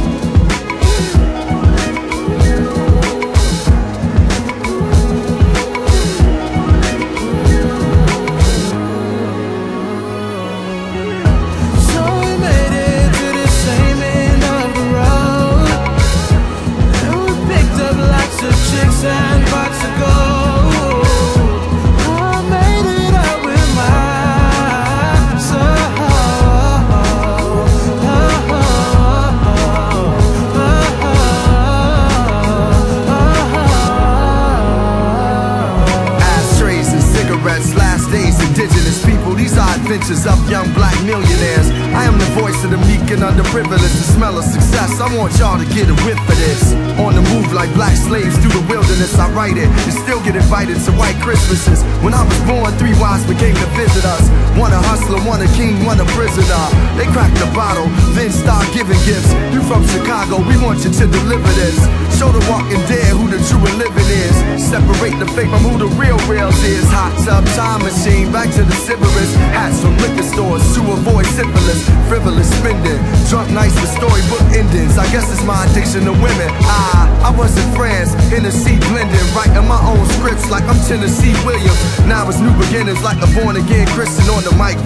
When I was born, three wives became to visit us. One a hustler, king, one a prisoner. They crack the bottle, then start giving gifts. You from Chicago, we want you to deliver this. Show the walking dead who the true and living is. Separate the fake from who the real reals is. Hot tub time machine, back to the Sybaris. Hats from liquor stores to avoid syphilis. Frivolous spending, drunk nights with storybook endings. I guess it's my addiction to women. I, I was in France, in the sea blending, writing my own scripts like I'm Tennessee Williams. Now it's new beginnings like a born again Christian on the mic,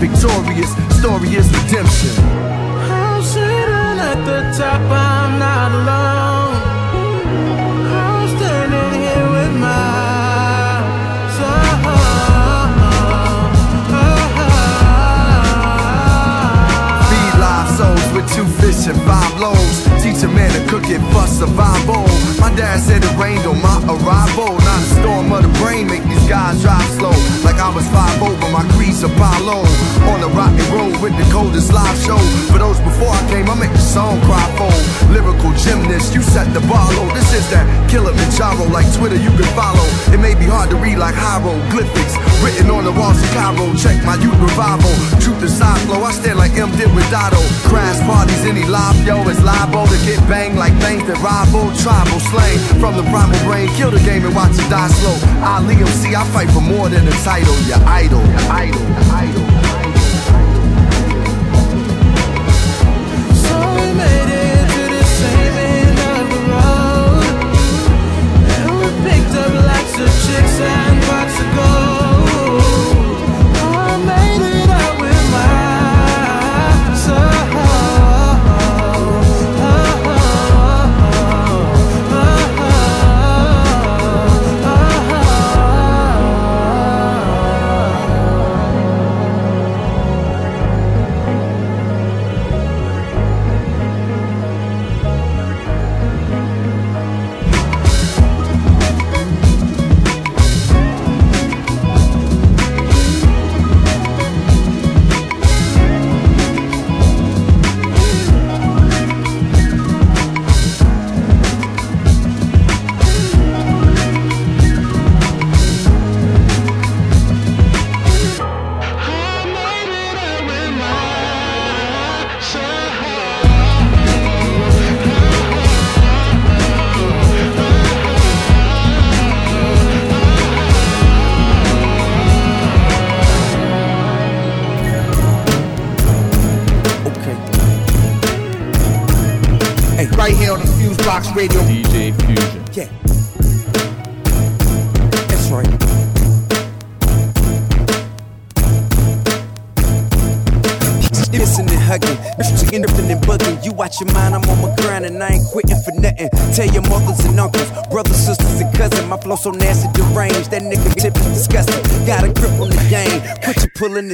glorious. Story is redemption. I'm sitting at the top, I'm not alone. I'm standing here with my soul. Feed live souls with two fish and five loaves. Teach a man to cook it for survival. My dad said it rained on my arrival. Not a storm of the brain make me eyes drive slow, like I was five over my crease Apollo. On the rocky road with the coldest live show. For those before I came, I make the song cry for. Lyrical gymnast, you set the bar low. This is that Kilimanjaro, like Twitter you can follow. It may be hard to read like hieroglyphics, written on the walls of Cairo. Check my youth revival. Truth is side flow, I stand like M did with Dotto. Crash parties, any live, yo, it's liable to get banged like things that rival. Tribal slang from the primal brain, kill the game and watch it die slow. Ali MC, I fight for more than a title. Your idol, your idol, your idol. Chicks and pots of gold.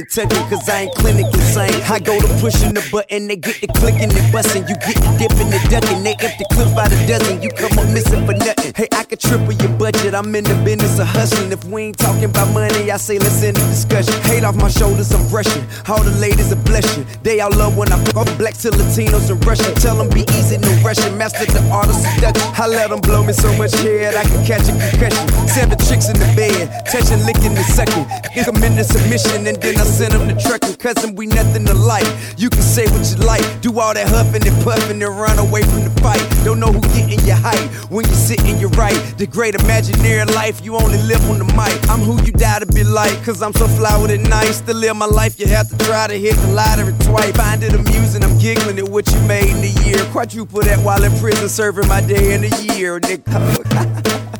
Pulling cause I ain't clinical sane. I go to pushing the button, they get the clicking and busting. You get the dipping and ducking, they empty clip by the dozen. You come up missing for nothing. Hey, I could triple your budget. I'm in the business of hustling. If we ain't talking about money, I say let's end the discussion. Hate off my shoulders, I'm brushing. All the ladies are blushing. They all love when I fuck black to Latinos and Russian. Tell them be easy, no rushing. Master the art of seduction. I let them blow me so much head I can catch a concussion. Seven chicks in the bed, touching, licking, the second. Get them into submission and then I send them to trucking. Cousin, we nothing alike. You can say what you like. Do all that huffing and puffing and run away from the fight. Don't know who getting your height. When you sitting, you're right. The great imaginary life, you only live on the mic. I'm who you die to be like, cause I'm so fly with it nice. To live my life, you have to try to hit the lottery twice. Find it amusing, I'm giggling at what you made in a year. Quadruple that while in prison, serving my day in a year, nigga.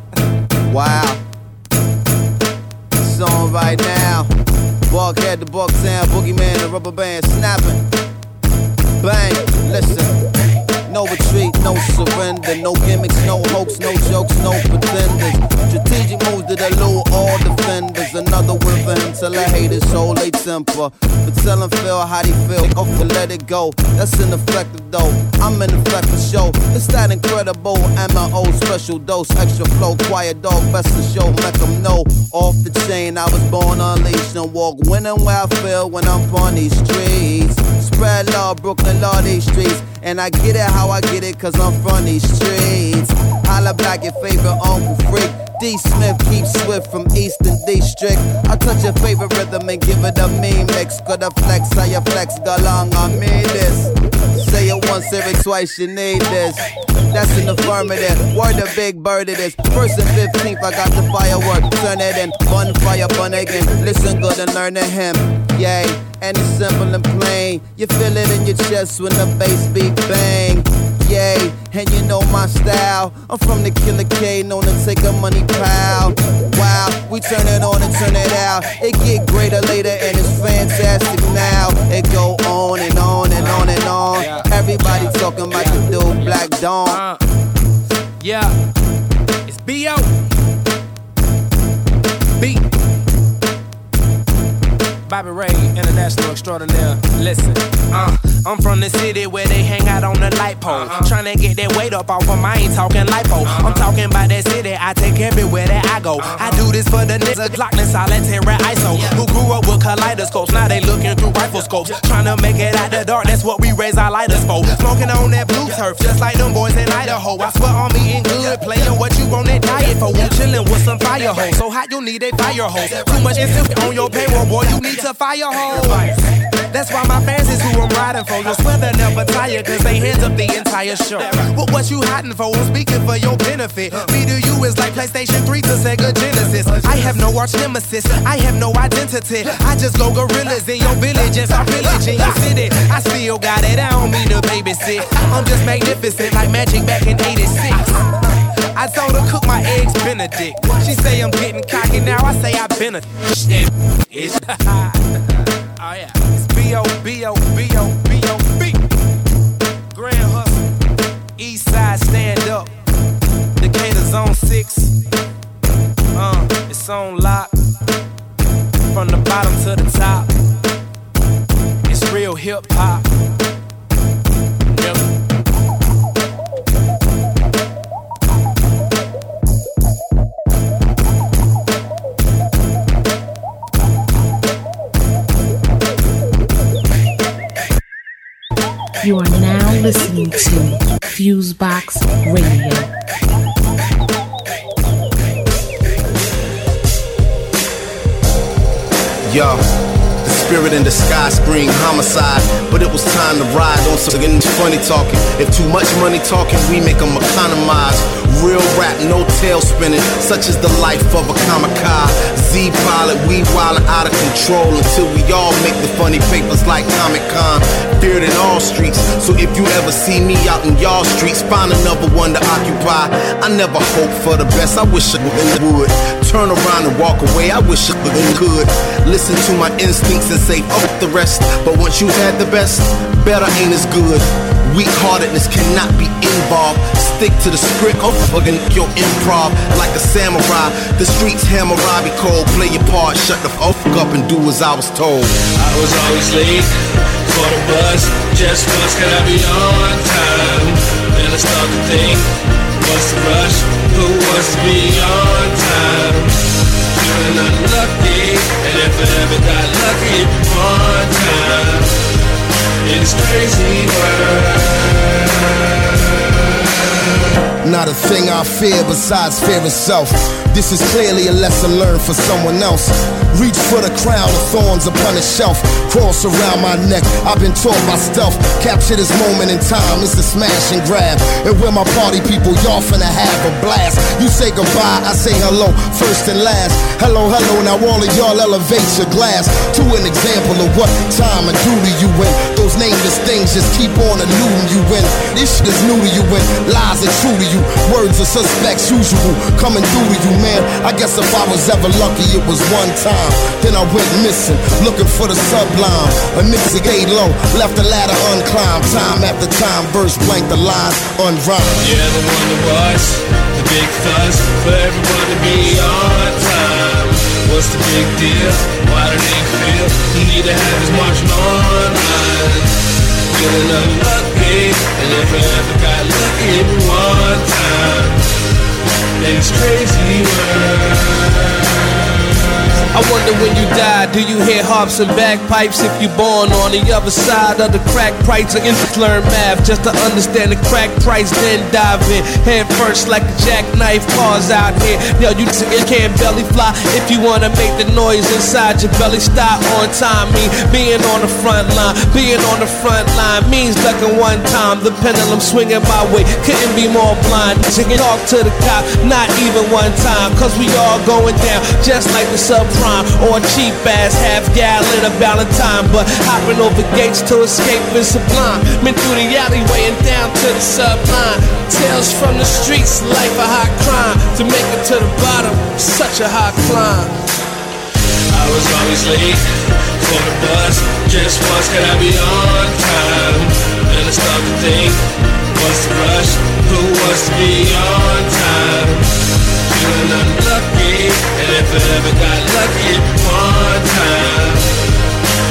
Wow. Song right now. Walk head to Buck Town, Boogeyman, the rubber band snapping. Bang, listen. No retreat, no surrender, no gimmicks, no hoax, no jokes, no pretenders. Strategic moves that elude all defenders. Another win for him till I hate his late temper. But tell him Phil how he feel, go to let it go. That's ineffective though. I'm in effect for show. It's that incredible MO special dose, extra flow, quiet dog, best to show, make them know. Off the chain, I was born unleashed and walk winning where I feel when I'm on these streets. Spread love, Brooklyn, law these streets. And I get it how I get it, cause I'm from these streets. Holla back your favorite Uncle Freak. D. Smith keep swift from Eastern District. I touch your favorite rhythm and give it a mean mix. Got a flex, how you flex, go long, I mean this. Say it once, every twice, you need this. That's an affirmative. Word a big bird it is. First and fifteenth, I got the firework. Turn it in. Bonfire, bun again. Listen good and learn to him. Yay. And it's simple and plain. You feel it in your chest when the bass beat bang. Yay. And you know my style. I'm from the Killer K, known to take a money pile. Wow, we turn it on and turn it out. It get greater later and it's fantastic now. It go on and on and on and on. Everybody talking about the dude Black Dawn. Yeah, it's B.O. B. Bobby Ray, international extraordinaire. Listen, uh, I'm from the city where they hang out on the light pole. Uh-huh. Tryna get that weight up off of I ain't talking lipo. Uh-huh. I'm talking about that city I take everywhere that I go. Uh-huh. I do this for the niggas Glockner solitaire ISO. Who grew up with kaleidoscopes, now they looking through rifle scopes. Tryna make it out the dark, that's what we raise our lighters for. Smoking on that blue turf, just like them boys in Idaho. I swear I'm eating good, playing what you on that diet for. I'm chilling with some fire hoes, so hot, you need a fire hose? Too much incense on your payroll, boy, you need to fire hose. That's why my fans is who I'm riding for. You swear they're never tired, cause they hands up the entire show. What, what you hiding for? I'm speaking for your benefit. Me to you is like PlayStation 3 to Sega Genesis. I have no arch nemesis, I have no identity. I just go gorillas in your village and start pillaging your city. I still got it, I don't mean to babysit. I'm just magnificent, like magic back in 86. I told her cook my eggs Benedict. She say I'm getting cocky now. I say I've been a shit. Oh yeah. It's B O B O B O B O B. Grand Hustle. East Side stand up. Six. Uh, it's on lock. From the bottom to the top. It's real hip hop. Yep. You are now listening to Fusebox Radio. Yo, spirit in the sky scream homicide, but it was time to ride on some funny talking. If too much money talking, we make them economize. Real rap, no tail spinning, such is the life of a kamikaze. Z pilot, we wildin' out of control until we all make the funny papers like Comic Con. Feared in all streets, so if you ever see me out in y'all streets, find another one to occupy. I never hope for the best, I wish I would. Turn around and walk away, I wish I could. Listen to my instincts and say, fuck the rest. But once you had the best, better ain't as good. Weak heartedness cannot be involved. Stick to the script or fucking your improv like a samurai. The streets hammer Robbie Cole. Play your part, shut the fuck up and do as I was told. I was always late for the bus. Just once can I be on time? Then I start to think, what's the rush? Who wants to be on time? Feeling unlucky, and if I ever got lucky one time, it's crazy world. Not a thing I fear besides fear itself. This is clearly a lesson learned for someone else. Reach for the crown of thorns upon a shelf. Cross around my neck. I've been taught by stealth. Capture this moment in time. It's a smash and grab. And where my party people, y'all finna have a blast. You say goodbye, I say hello, first and last. Hello, hello. Now all of y'all elevate your glass to an example of what time and duty you in. Those nameless things just keep on eluding you in. This shit is new to you and lies are true to you. Words are suspects usual coming through to you, man. I guess if I was ever lucky, it was one time. Then I went missing, looking for the sublime. A nigga gate low, left the ladder unclimbed. Time after time, verse blank, the lines unrhymed. You ever wonder what's the big fuss for everyone to be on time? What's the big deal? Why do they feel the need to have his marching online? Feeling unlucky, and if I ever got lucky one time, it's crazy world. I wonder when you die, do you hear harps and bagpipes if you born on the other side of the crack price or infants learn math just to understand the crack price, then dive in head first like a jackknife cars out here. Yo, you can't belly fly if you wanna make the noise inside your belly. Stop on time, mean being on the front line. Being on the front line means ducking one time. The pendulum swinging my way, couldn't be more blind. Chicken talk to the cop, not even one time, cause we all going down just like the subprime or a cheap ass half gallon of Valentine. But hopping over gates to escape is sublime. Been through the alleyway and down to the subline. Tales from the streets, life a high crime. To make it to the bottom, such a high climb. I was always late for the bus. Just once could I be on time? Then I start to think, what's the rush? Who wants to be on time? Unlucky, and if I ever got lucky one time,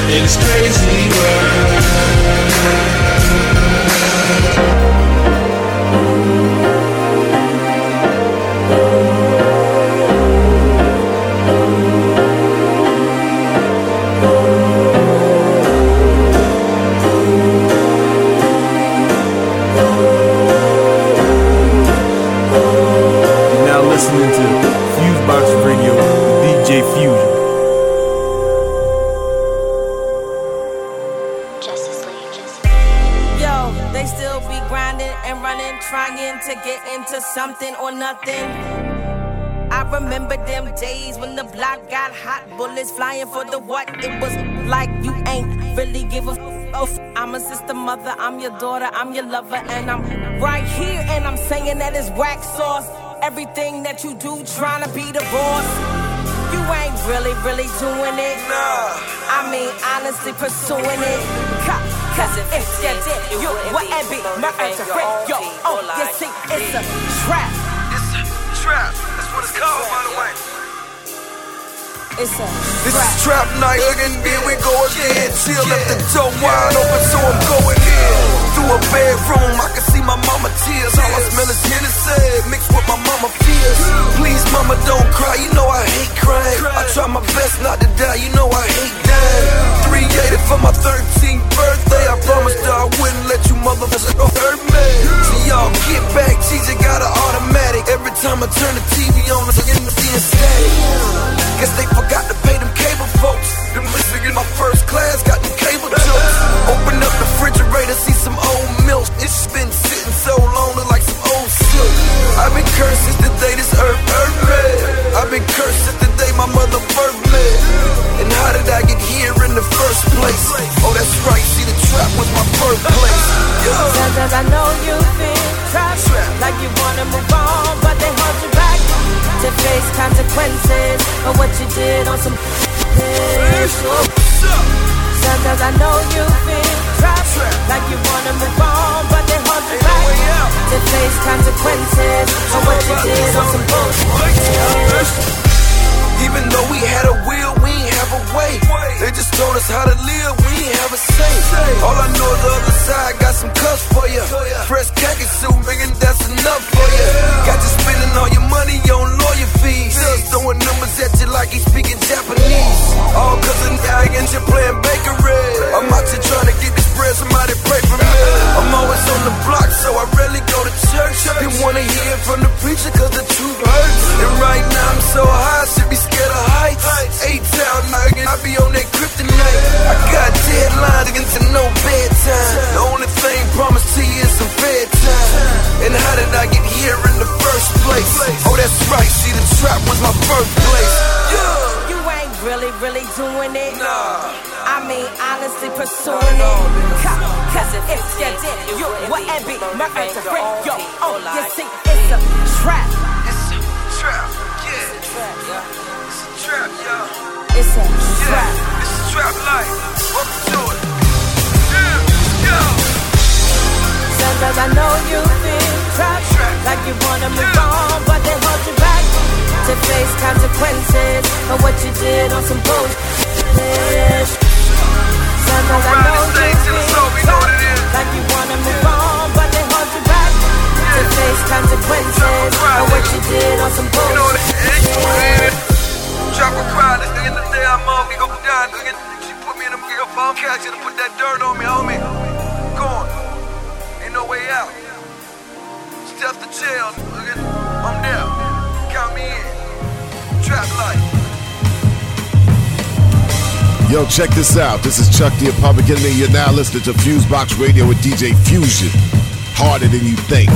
it's crazy world. Listening to into something or nothing. I remember them days when the block got hot, bullets flying for the what? It was like you ain't really give a f- oh I'm a sister, mother, I'm your daughter, I'm your lover, and I'm right here, and I'm saying that it's wax sauce. Everything that you do, trying to be the boss. You ain't really, really doing it. Nah. I mean, honestly pursuing it. Ca- Cause if you did, oh, you wouldn't be murder to break your own. You see, it's a trap. It's a trap. That's what it's called, by the way. It's a This is trap night, again, here we go again. Chill, left the door wide open, so I'm going in. Through a bedroom, I can see my mama tears. All I smell is Hennessy, mixed with my mama fears. Please, mama, don't cry, you know I hate crying. I try my best not to die, you know I hate dying. 380 for my 13th birthday, I promised her I wouldn't let you motherfuckers hurt me. So y'all get back, TJ got an automatic. Every time I turn the TV on, it's getting the static. Guess they forgot to pay them cable folks. Them listening in my first class got them cable jokes. Open up the refrigerator, see some old milk. It's been sitting so long, look like some old silk. I've been cursed since the day this earth earned me. I've been cursed since the day my mother birthed me. And how did I get here in the first place? Oh, that's right, see the trap was my birthplace. Yeah. Sometimes I know you feel trapped, like you wanna move on, but they hold you back to face consequences of what you did on some. Sometimes I know you feel trapped, like you wanna move on, but they hold you back to face consequences of what you did on some bullshit. Even though we had a will, we have a way. They just told us how to live, we ain't have a say. All I know is the other side got some cuffs for you. Fresh khaki suit, nigga, that's enough for you. Got you spending all your money on lawyer fees. Just throwing numbers at you like he's speaking Japanese. All cause of ain't you playing bakery. I'm out here trying to get this bread, somebody pray for me. I'm always on the block, so I rarely go to church. Didn't wanna hear from the preacher cause the truth hurts. And right now I'm so high, I should be scared of heights. Eight town nugget, I be on that kryptonite. I got deadlines against no bedtime. The only thing promised to you is some bedtime. And how did I get here in the first place? Oh, that's right, see the trap was my birthplace. Yeah. You ain't really, really doing it. I mean, honestly pursuing it. Ca- Cause if you did, you wouldn't be murder to break your own. You see, it's a trap. It's a trap, yeah. It's a trap, yeah. It's a trap. it's a trap life. Welcome to it. Yeah. Sometimes I know you feel trapped, like you wanna move on, but they hold you back to face consequences of what you did on some bullshit. Sometimes I know you feel trapped, like you wanna move on, but they hold you back to face consequences of what you did on some bullshit. A this nigga in the day I'm on, we go down. She put me in a catch put that dirt on me, homie. Ain't no way out. Jail. I'm there. Count me in. Trap life. Yo, check this out. This is Chuck D Public Enemy. You're now listening to Fusebox Radio with DJ Fusion. Harder than you think.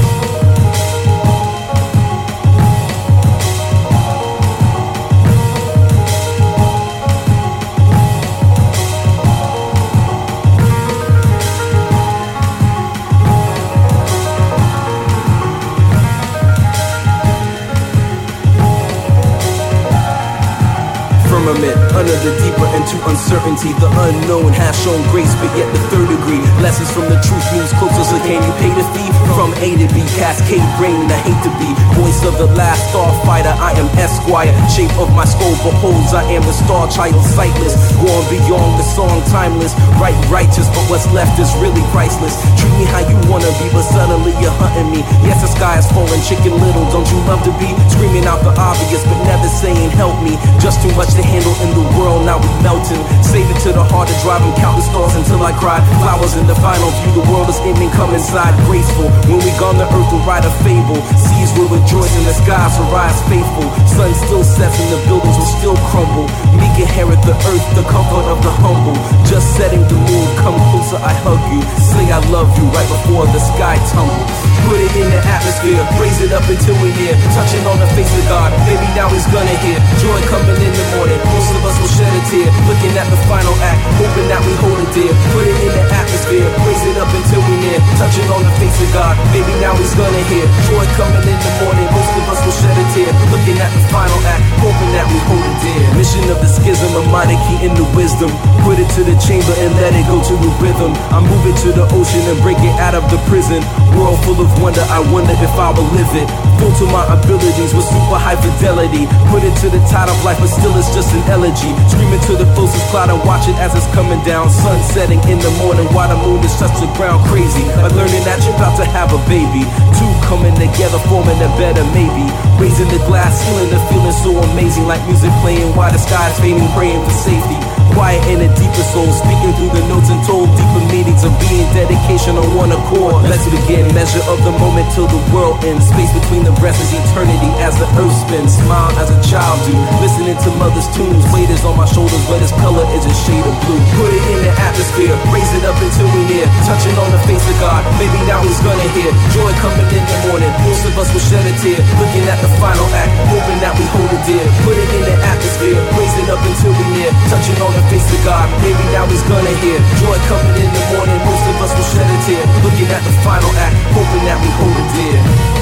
Firmament. Under the deeper into uncertainty, the unknown has shown grace, but yet the third degree. Lessons from the truth moves closer, so can you pay the fee? From A to B, cascade brain, I hate to be. Voice of the last starfighter, I am Esquire. Shape of my skull beholds, I am the star child, sightless. Going beyond the song, timeless. Right, righteous, but what's left is really priceless. Treat me how you wanna be, but suddenly you're hunting me. Yes, the sky is falling, chicken little, don't you love to be? Screaming out the obvious, but never saying help me. Just too much to handle in the world, now we melting. Save it to the heart to drive and count stars until I cry. Flowers in the final view, the world is ending, come inside graceful. When we gone, the earth will write a fable. Seas will rejoice and the skies will rise faithful. Sun still sets and the buildings will still crumble. Meek inherit the earth, the comfort of the humble. Just setting the mood, come closer, I hug you. Say I love you right before the sky tumbles. Put it in the atmosphere, raise it up until we near. Touching on the face of God, baby, now he's gonna hear. Joy coming in the morning, most of us will shed a tear. Looking at the final act, hoping that we hold it dear. Put it in the atmosphere, raise it up until we near. Touching on the face of God, baby, now he's gonna hear. Joy coming in the morning, most of us will shed a tear. Looking at the final act, hoping that we hold it dear. Mission of the schism, a key in the wisdom. Put it to the chamber and let it go to the rhythm. I move it to the ocean and break it out of the prison. World full of wonder, I wonder if I will live it. Full to my abilities with super high fidelity. Put it to the tide of life, but still it's just an elegy. Screaming to the closest cloud and watch it as it's coming down. Sun setting in the morning while the moon is touch the ground crazy. Like learning that you're about to have a baby. Two coming together, forming a better maybe. Raising the glass feeling the feeling so amazing. Like music playing while the sky's fading, praying for safety. Quiet in a deeper soul, speaking through the notes and told deeper meanings of being dedication on one accord. Let's begin, measure of the moment till the world ends. Space between the breaths is eternity as the earth spins. Smile as a child do, listening to mother's tunes. Weight is on my shoulders, but its color is a shade of blue. Put it in the atmosphere, raise it up until we near. Touching on the face of God, maybe now he's gonna hear. Joy coming in the morning, most of us will shed a tear. Looking at the final act, hoping that we hold it dear. Put it in the atmosphere, raise it up until we near. Touching on the face of God, maybe now he's gonna hear. Joy coming in the morning, most of us will shed a tear. Looking at the final act, hoping that we hold it dear.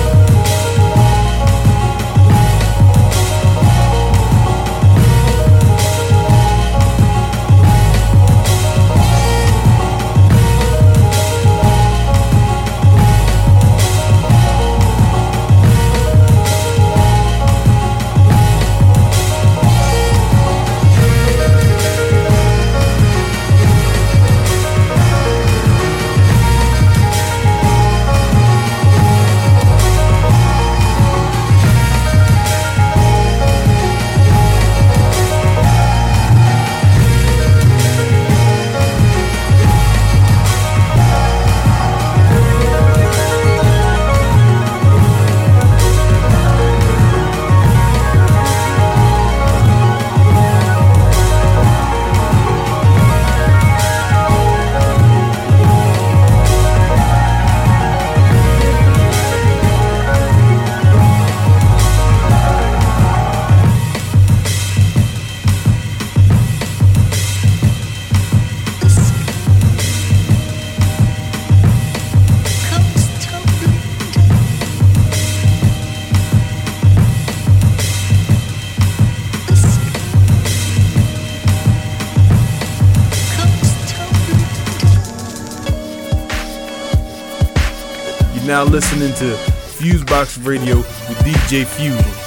Fusebox Radio with DJ Fusion.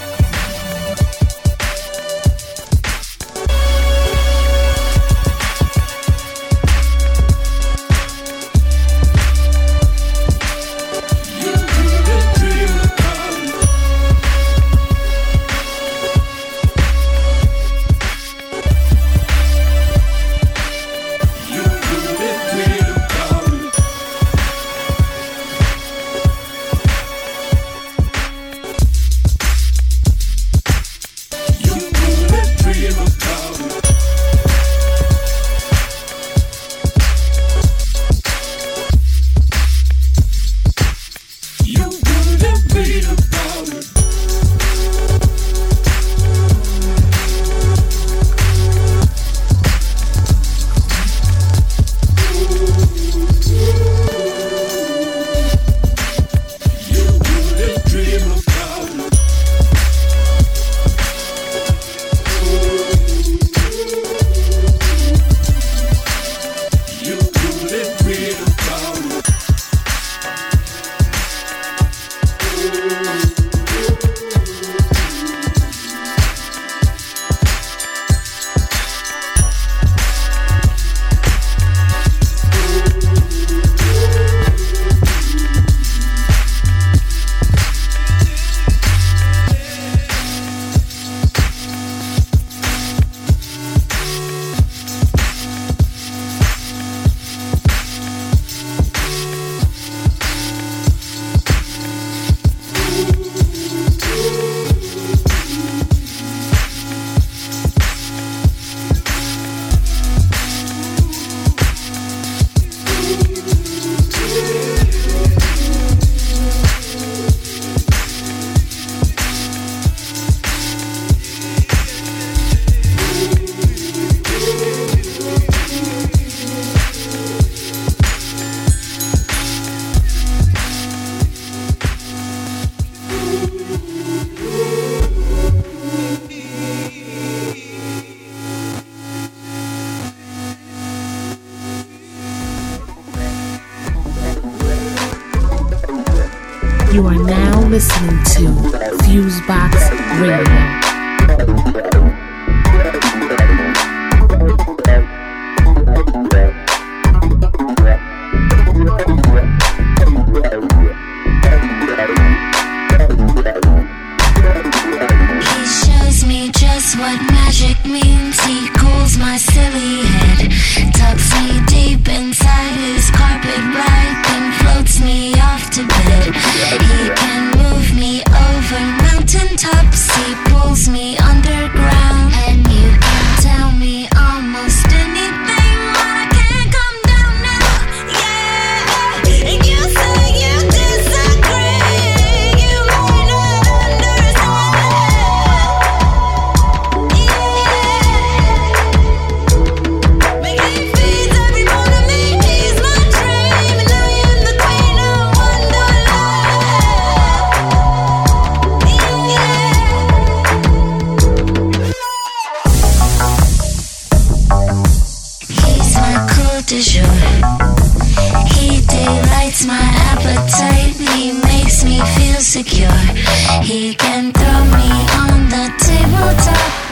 He delights my appetite, he makes me feel secure. He can throw me on the tabletop.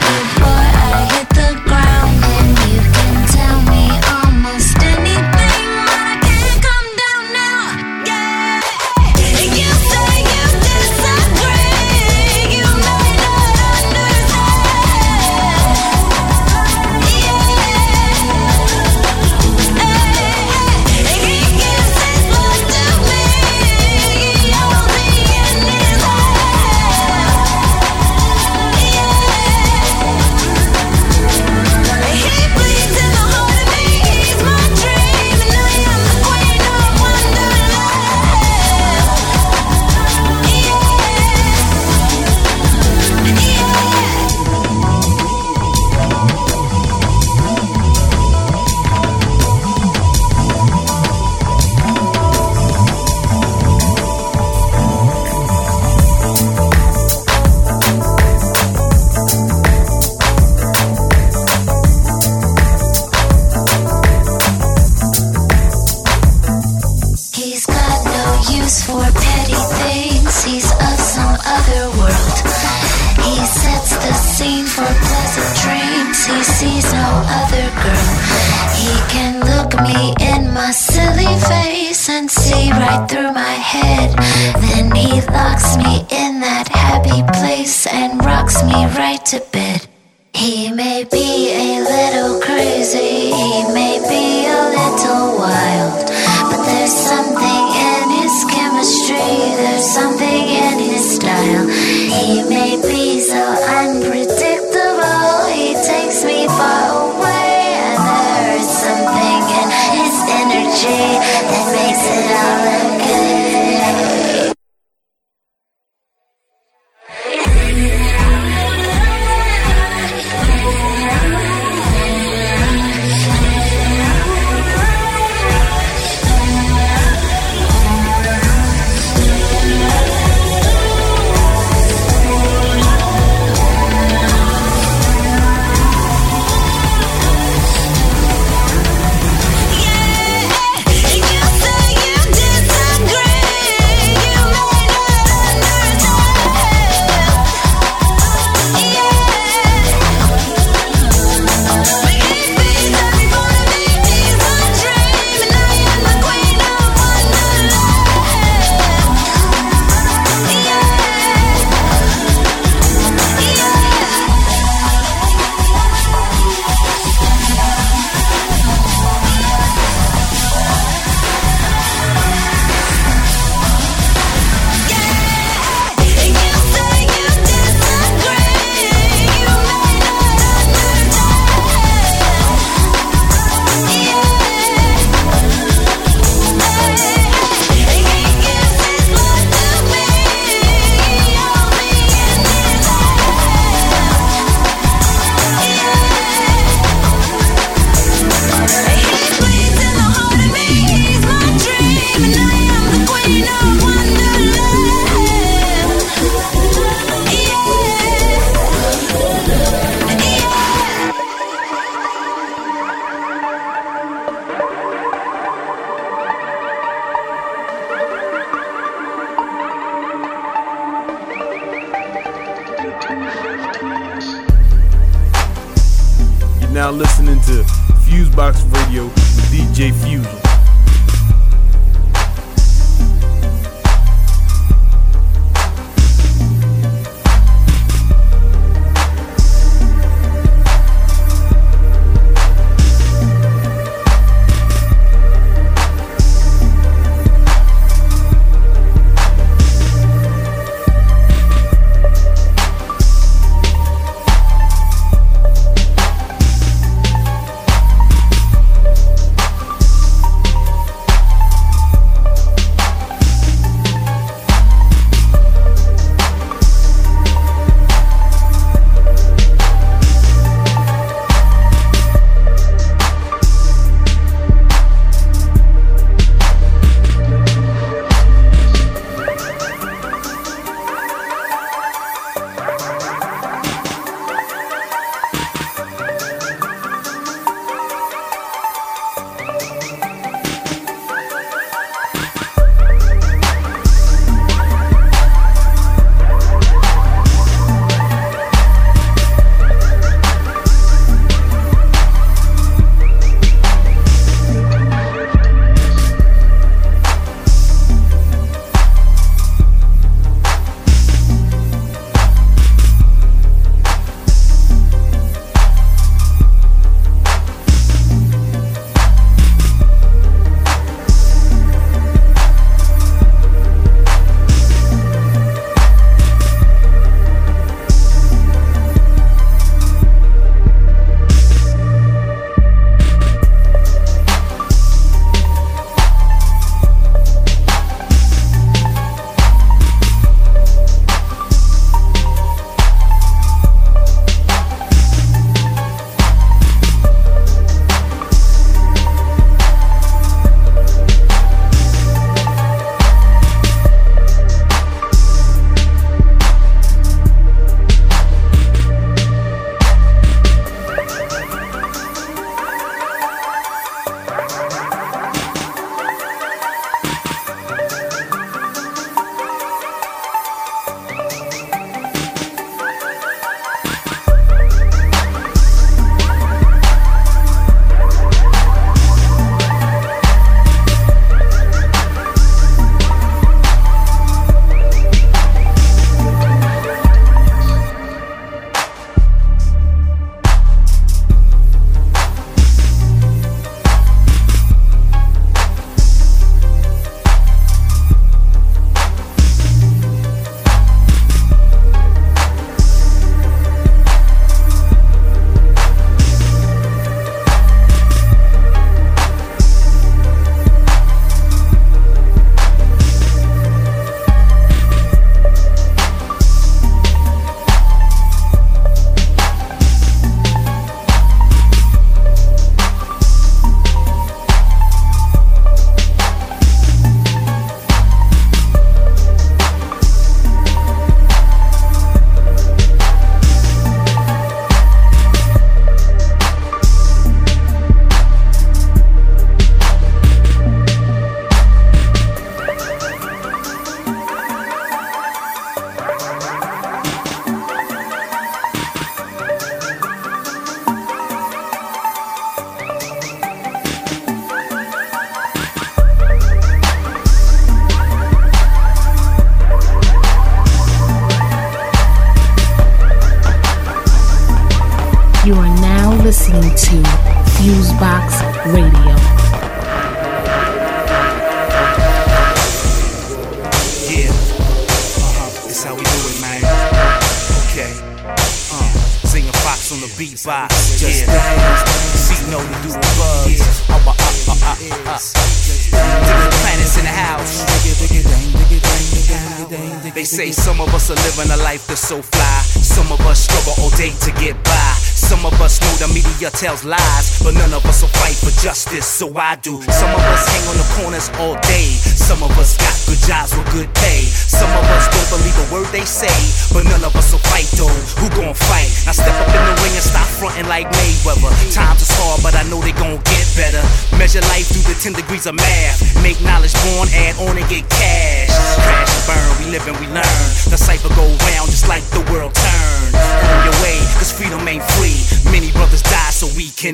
tells lies, but none of us will fight for justice, so I do. Some of us hang on the corners all day.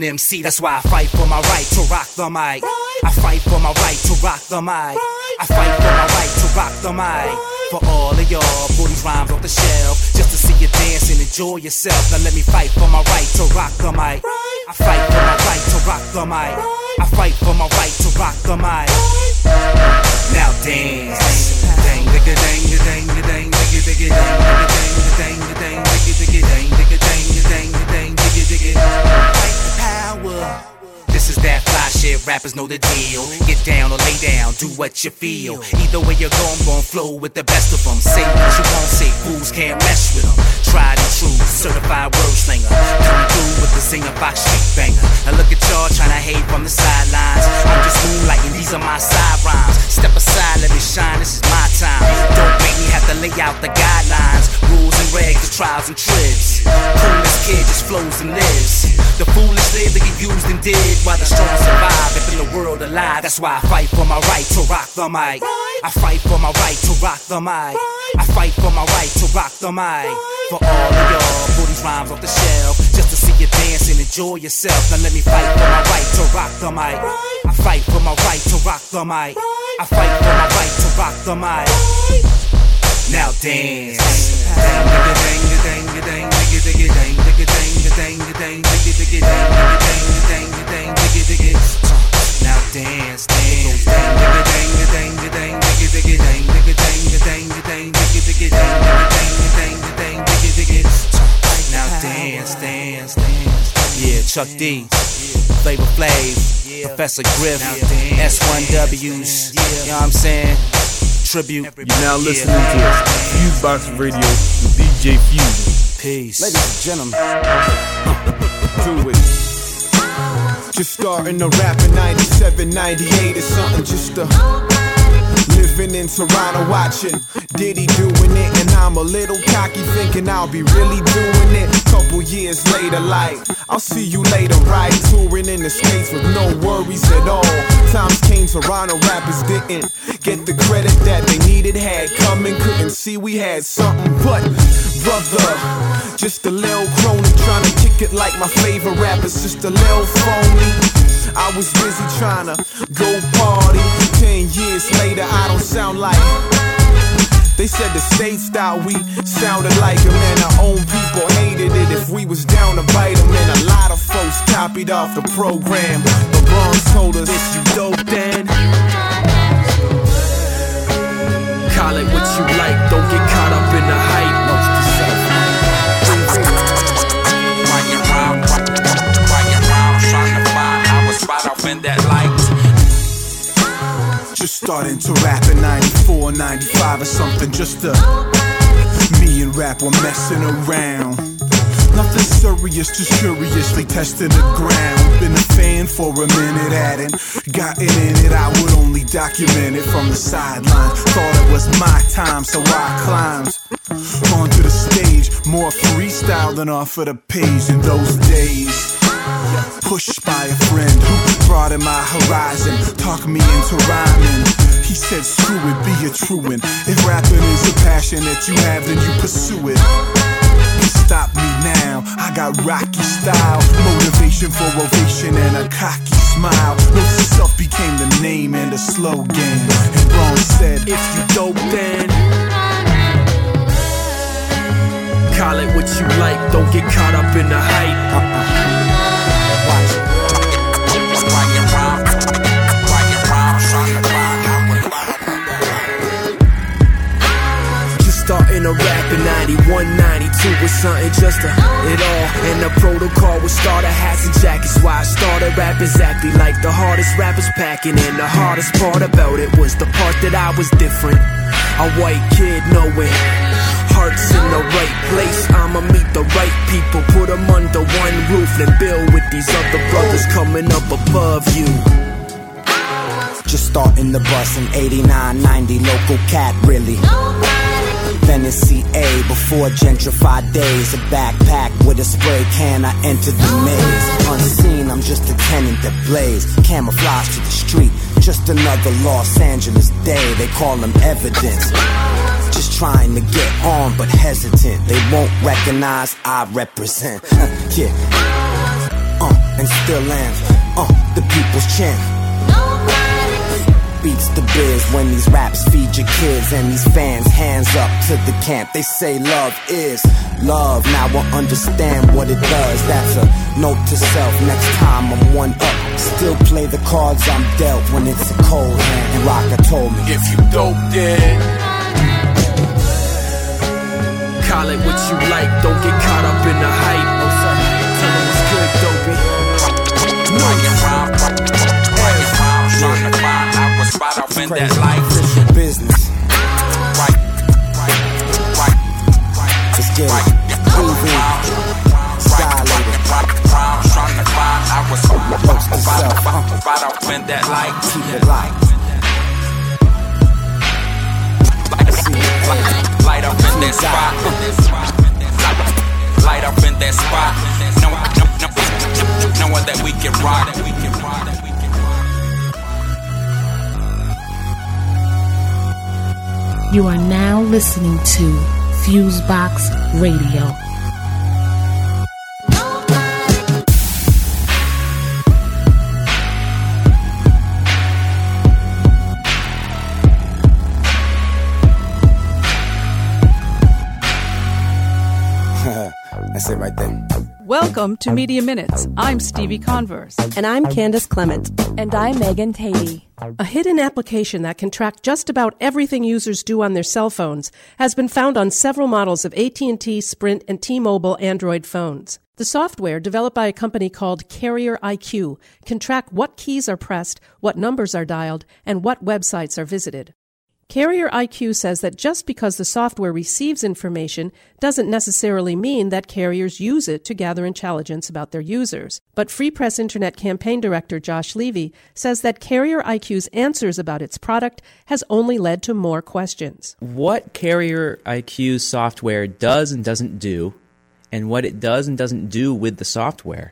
Can MC. That's why I fight for my right to rock the mic. I fight for my right to rock the mic. I fight for my right to rock the mic. For all of y'all, pull these rhymes off the shelf. Just to see you dance and enjoy yourself. Now let me fight for my right to rock the mic. I fight for my right to rock the mic. I fight for my right to rock the mic. Now dance. Dang, digga, dang, dang, dang, digga, digga, dang, digga, dang, dang, digga, digga, dang, digga, dang, dang, dang, digga, digga. This is that fly rappers know the deal. Get down or lay down, do what you feel. Either way you go, I'm gon' flow with the best of them. Say what you won't say, fools can't mess with them. Tried and true, certified word slinger. Coming through with the singer box street banger. Now look at y'all tryna hate from the sidelines. I'm just moonlighting, these are my side rhymes. Step aside, let me shine, this is my time. Don't make me have to lay out the guidelines. Rules and regs, the trials and tricks. Coolest kid just flows and lives. The foolish live, they get used and did while the strong survive. If in the world alive, that's why I fight for my right to rock the mic. I fight for my right to rock the mic. I fight for my right to rock the mic. For all of y'all, pull these rhymes off the shelf just to see you dance and enjoy yourself. Now let me fight for my right to rock the mic. I fight for my right to rock the mic. I fight for my right to rock the mic. Now dance. Dang, digga, dang, dang, dang, digga, digga, dang, digga, dang, dang, dang, digga, digga, dang, digga, dang, dang, dang, digga, digga. Now dance, dance. Dang, digga, dang, dang, dang, digga, digga, dang, digga, dang, dang, dang, digga, digga, dang, digga, dang, dang, dang, digga, digga. Now dance, dance, dance. Yeah, Chuck D, Flavor Flav, Professor Griff, S1Ws. You know what I'm saying? Tribute. You're now listening to Fusebox Radio with DJ Fusion. Peace. Ladies and gentlemen, do it. Just starting to rap in 97, 98 or something, just to living in Toronto watching Diddy doing it, and I'm a little cocky thinking I'll be really doing it. Couple years later, like I'll see you later, right? Touring in the states with no worries at all. Times came, Toronto rappers didn't get the credit that they needed, had coming, couldn't see we had something, but brother, just a little crony trying to kick it like my favorite rappers, just a little phony. I was busy trying to go party. Ten years later, I don't sound like. They said the States thought we sounded like them, and our own people hated it if we was down to bite them. And a lot of folks copied off the program. The Bronx told us if you dope, then. Call it what you like, don't get caught up in the hype. Starting to rap in 94, 95 or something. Just to me and rap were messing around. Nothing serious, just curiously testing the ground. Been a fan for a minute, hadn't gotten in it. I would only document it from the sidelines. Thought it was my time, so I climbed onto the stage. More freestyle than off of the page in those days. Pushed by a friend who broadened my horizon, talked me into rhyming. He said, screw it, be a truant. If rapping is a passion that you have, then you pursue it. Stop me now, I got rocky style. Motivation for ovation and a cocky smile. Notes self became the name and the slogan. And Braun said, if you dope, then. Call it what you like, don't get caught up in the hype. Just to rap in 91, 92 was something just to it all. And the protocol was starter hats and jackets. Why I started rap exactly like the hardest rappers packing. And the hardest part about it was the part that I was different. A white kid knowing hearts in the right place. I'ma meet the right people, put them under one roof, and build with these other brothers coming up above you. Just starting the bus in 89, 90, local cat, really. Venice, CA, before gentrified days. A backpack with a spray can, I entered the maze. Unseen, I'm just a tenant that blaze. Camouflage to the street, just another Los Angeles day. They call them evidence. Just trying to get on, but hesitant. They won't recognize I represent. yeah. Uh, and still am. Uh, the people's champ. Beats the biz when these raps feed your kids and these fans hands up to the camp. They say love is love. Now I understand what it does. That's a note to self. Next time I'm one up. Still play the cards I'm dealt when it's a cold hand. And Rocker told me if you dope then call it what you like. Don't get caught up in the hype. Right in that life. business. Right, right, Let's get it. Move in. Style it. Trying to find, I was right off in that life. Keep it light. Light up in that spot. Light up in that spot. Know, know, know, knowing that we can rock. You are now listening to Fusebox Radio. That's it right there. Welcome to Media Minutes. I'm Stevie Converse. And I'm Candace Clement. And I'm Megan Tady. A hidden application that can track just about everything users do on their cell phones has been found on several models of AT&T, Sprint, and T-Mobile Android phones. The software, developed by a company called Carrier IQ, can track what keys are pressed, what numbers are dialed, and what websites are visited. Carrier IQ says that just because the software receives information doesn't necessarily mean that carriers use it to gather intelligence about their users. But Free Press Internet campaign director Josh Levy says that Carrier IQ's answers about its product has only led to more questions. What Carrier IQ software does and doesn't do, and what it does and doesn't do with the software,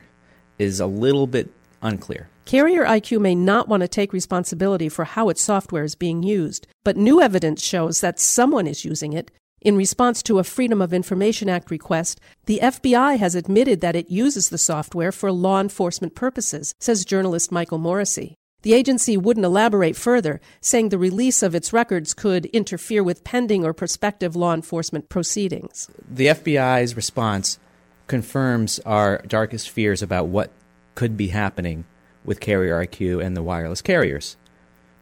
is a little bit unclear. Carrier IQ may not want to take responsibility for how its software is being used, but new evidence shows that someone is using it. In response to a Freedom of Information Act request, the FBI has admitted that it uses the software for law enforcement purposes, says journalist Michael Morisy. The agency wouldn't elaborate further, saying the release of its records could interfere with pending or prospective law enforcement proceedings. The FBI's response confirms our darkest fears about what could be happening with Carrier IQ and the wireless carriers.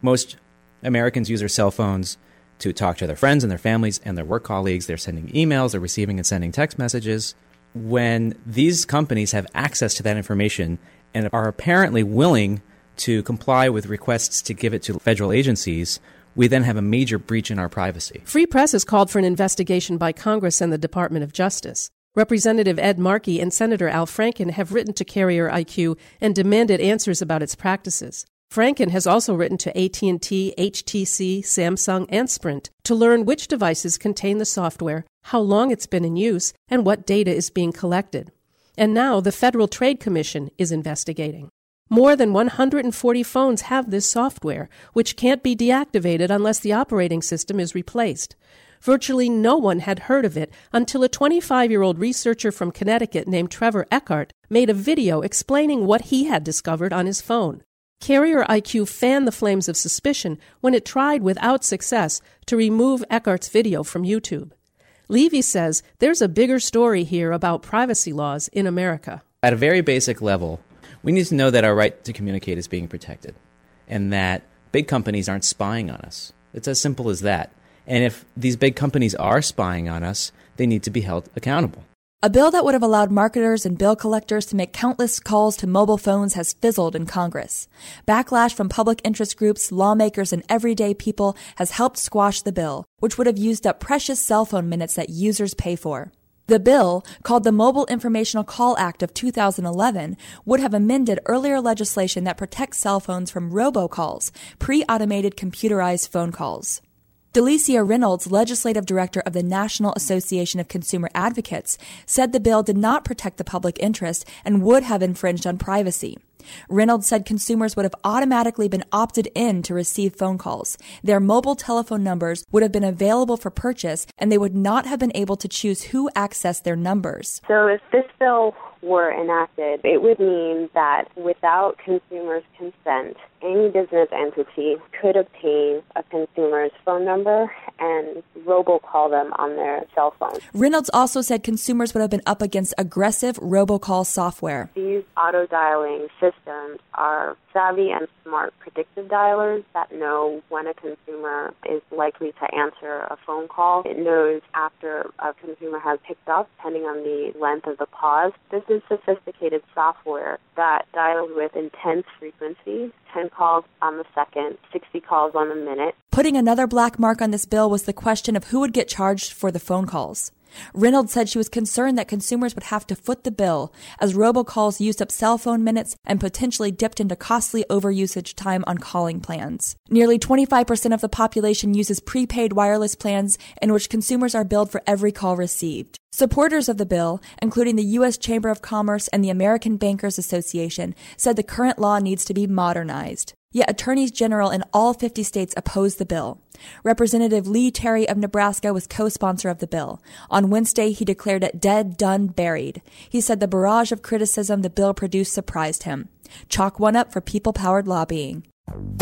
Most Americans use their cell phones to talk to their friends and their families and their work colleagues. They're sending emails, they're receiving and sending text messages. When these companies have access to that information and are apparently willing to comply with requests to give it to federal agencies, we then have a major breach in our privacy. Free Press has called for an investigation by Congress and the Department of Justice. Representative Ed Markey and Senator Al Franken have written to Carrier IQ and demanded answers about its practices. Franken has also written to AT&T, HTC, Samsung, and Sprint to learn which devices contain the software, how long it's been in use, and what data is being collected. And now the Federal Trade Commission is investigating. More than 140 phones have this software, which can't be deactivated unless the operating system is replaced. Virtually no one had heard of it until a 25 year old researcher from Connecticut named Trevor Eckhart made a video explaining what he had discovered on his phone. Carrier IQ fanned the flames of suspicion when it tried without success to remove Eckhart's video from YouTube. Levy says there's a bigger story here about privacy laws in America. At a very basic level, we need to know that our right to communicate is being protected and that big companies aren't spying on us. It's as simple as that. And if these big companies are spying on us, they need to be held accountable. A bill that would have allowed marketers and bill collectors to make countless calls to mobile phones has fizzled in Congress. Backlash from public interest groups, lawmakers, and everyday people has helped squash the bill, which would have used up precious cell phone minutes that users pay for. The bill, called the Mobile Informational Call Act of 2011, would have amended earlier legislation that protects cell phones from robocalls, pre-automated computerized phone calls. Delicia Reynolds, legislative director of the National Association of Consumer Advocates, said the bill did not protect the public interest and would have infringed on privacy. Reynolds said consumers would have automatically been opted in to receive phone calls. Their mobile telephone numbers would have been available for purchase, and they would not have been able to choose who accessed their numbers. So if this bill were enacted, it would mean that without consumers' consent, any business entity could obtain a consumer's phone number and robocall them on their cell phone. Reynolds also said consumers would have been up against aggressive robocall software. These auto dialing systems are savvy and smart predictive dialers that know when a consumer is likely to answer a phone call. It knows after a consumer has picked up, depending on the length of the pause. This is sophisticated software that dials with intense frequency 10 calls on the second, 60 calls on the minute. Putting another black mark on this bill was the question of who would get charged for the phone calls. Reynolds said she was concerned that consumers would have to foot the bill as robocalls used up cell phone minutes and potentially dipped into costly overusage time on calling plans. Nearly 25% of the population uses prepaid wireless plans in which consumers are billed for every call received. Supporters of the bill, including the U.S. Chamber of Commerce and the American Bankers Association, said the current law needs to be modernized. Yet attorneys general in all 50 states opposed the bill. Representative Lee Terry of Nebraska was co-sponsor of the bill. On Wednesday, he declared it dead, done, buried. He said the barrage of criticism the bill produced surprised him. Chalk one up for people-powered lobbying.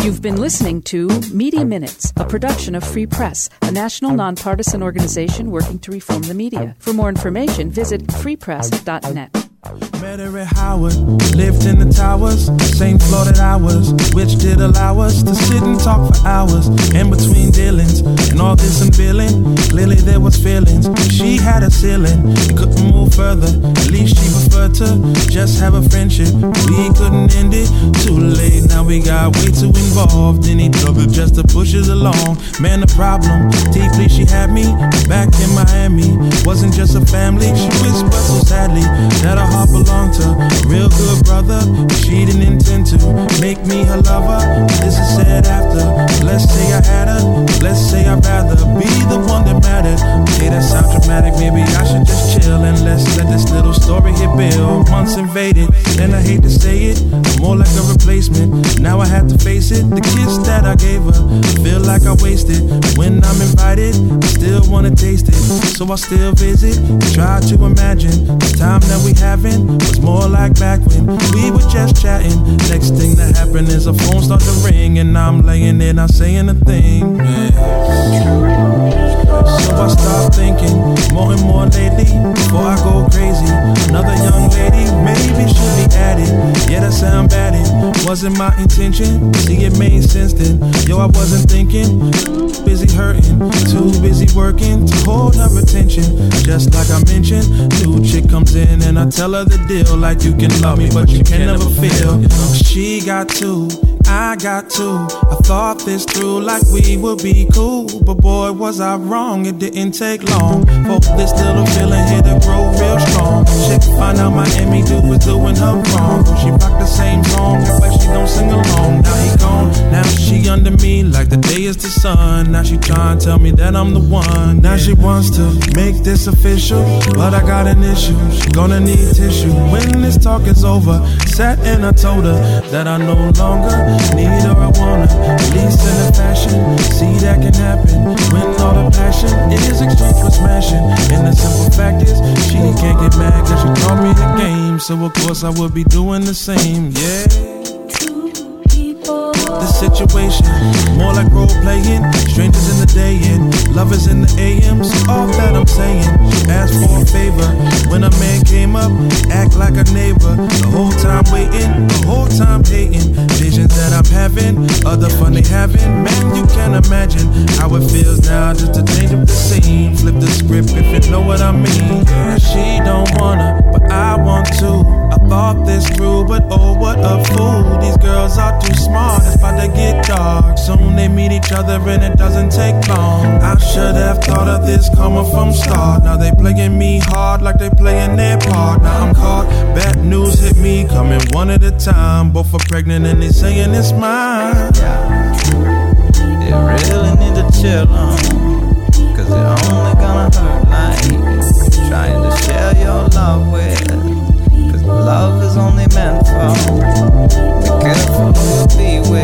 You've been listening to Media Minutes, a production of Free Press, a national nonpartisan organization working to reform the media. For more information, visit freepress.net. Met her at Howard, lived in the towers, same floor that I was, which did allow us to sit and talk for hours. In between dealings and all this and billing, clearly there was feelings. She had a ceiling, couldn't move further. At least she preferred to just have a friendship. We couldn't end it too late. Now we got way too involved in each other just to push us along. Man, the problem deeply she had me back in Miami wasn't just a family. She whispered so sadly that her heart belonged to real good brother. She didn't intend to make me her lover. This is said after. Let's say I had her. Let's say I'd rather be the one that mattered. Okay, that sounds dramatic. Maybe I should just chill and let's let this little story hit Bill. Months invaded, and I hate to say it, more like a replacement. Now I have to face it. The kiss that I gave her, I feel like I wasted. When I'm invited, I still wanna taste it. So I still visit, try to imagine the time that we was more like back when we were just chatting. Next thing that happened is a phone start to ring, and I'm laying there not saying a thing. So I start thinking more and more lately before I go crazy. Another young lady maybe should be added. Yeah, that sound bad. It wasn't my intention. See, it made sense then. Yo, I wasn't thinking. Busy hurting, too busy working to hold her attention. Just like I mentioned, new chick comes in and I tell her the deal. Like you can love me, but you can never feel. She got two. I got two. I thought this through like we would be cool. But boy, was I wrong. It didn't take long for this little feeling here to grow real strong. Chick find out Miami dude was doing her wrong. She rocked the same song, but she don't sing along. Now he gone. Now she under me like the day is the sun. Now she trying to tell me that I'm the one. Now she wants to make this official. But I got an issue. She gonna need tissue. When this talk is over, sat and I told her that I no longer need her, I her. At least in a fashion. See that can happen when all the passion is exchanged for smashing. And the simple fact is, she can't get mad cause she taught me the game. So of course I would be doing the same, yeah. The situation, more like role playing. Strangers in the day and lovers in the AM. So all that I'm saying, ask for a favor. When a man came up, act like a neighbor. The whole time waiting, the whole time hating. Visions that I'm having, other fun they having. Man, you can't imagine how it feels now just to change up the scene. Flip the script if you know what I mean. She don't wanna, but I want to. I thought this through, but oh, what a fool. These girls are too smart, about to get dark. Soon they meet each other and it doesn't take long. I should have thought of this coming from start. Now they playing me hard like they playing their part. Now I'm caught, bad news hit me, coming one at a time. Both are pregnant and they saying it's mine. They're real and into chill on. Cause it only gonna hurt like trying to share your love with. Cause love is only meant for. Be careful who you be with.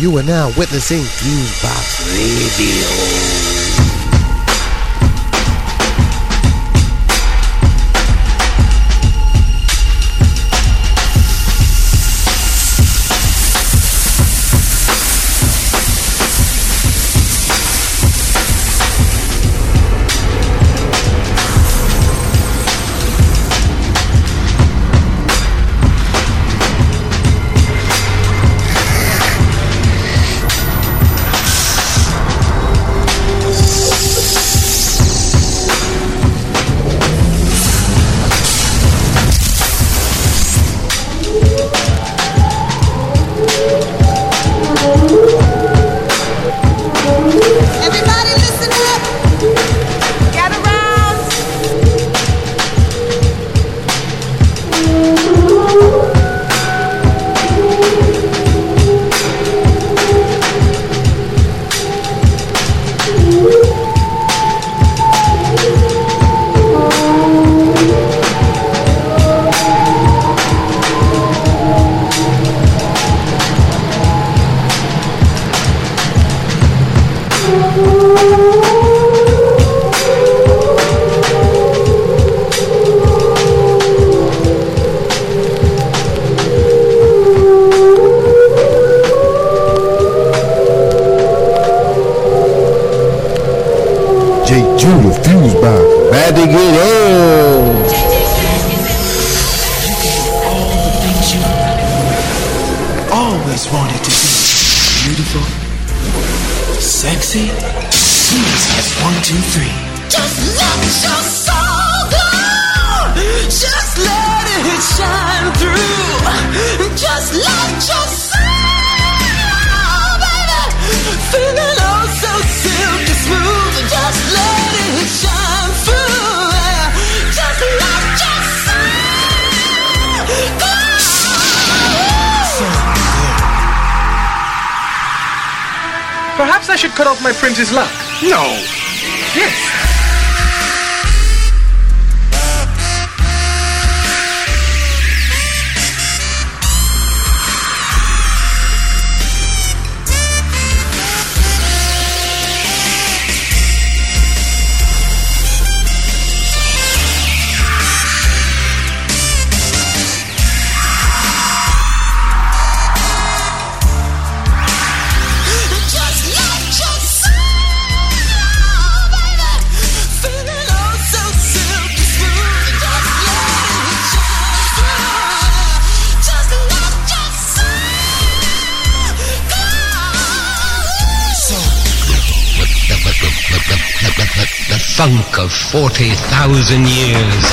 You are now witnessing Fusebox Radio. 40,000 years.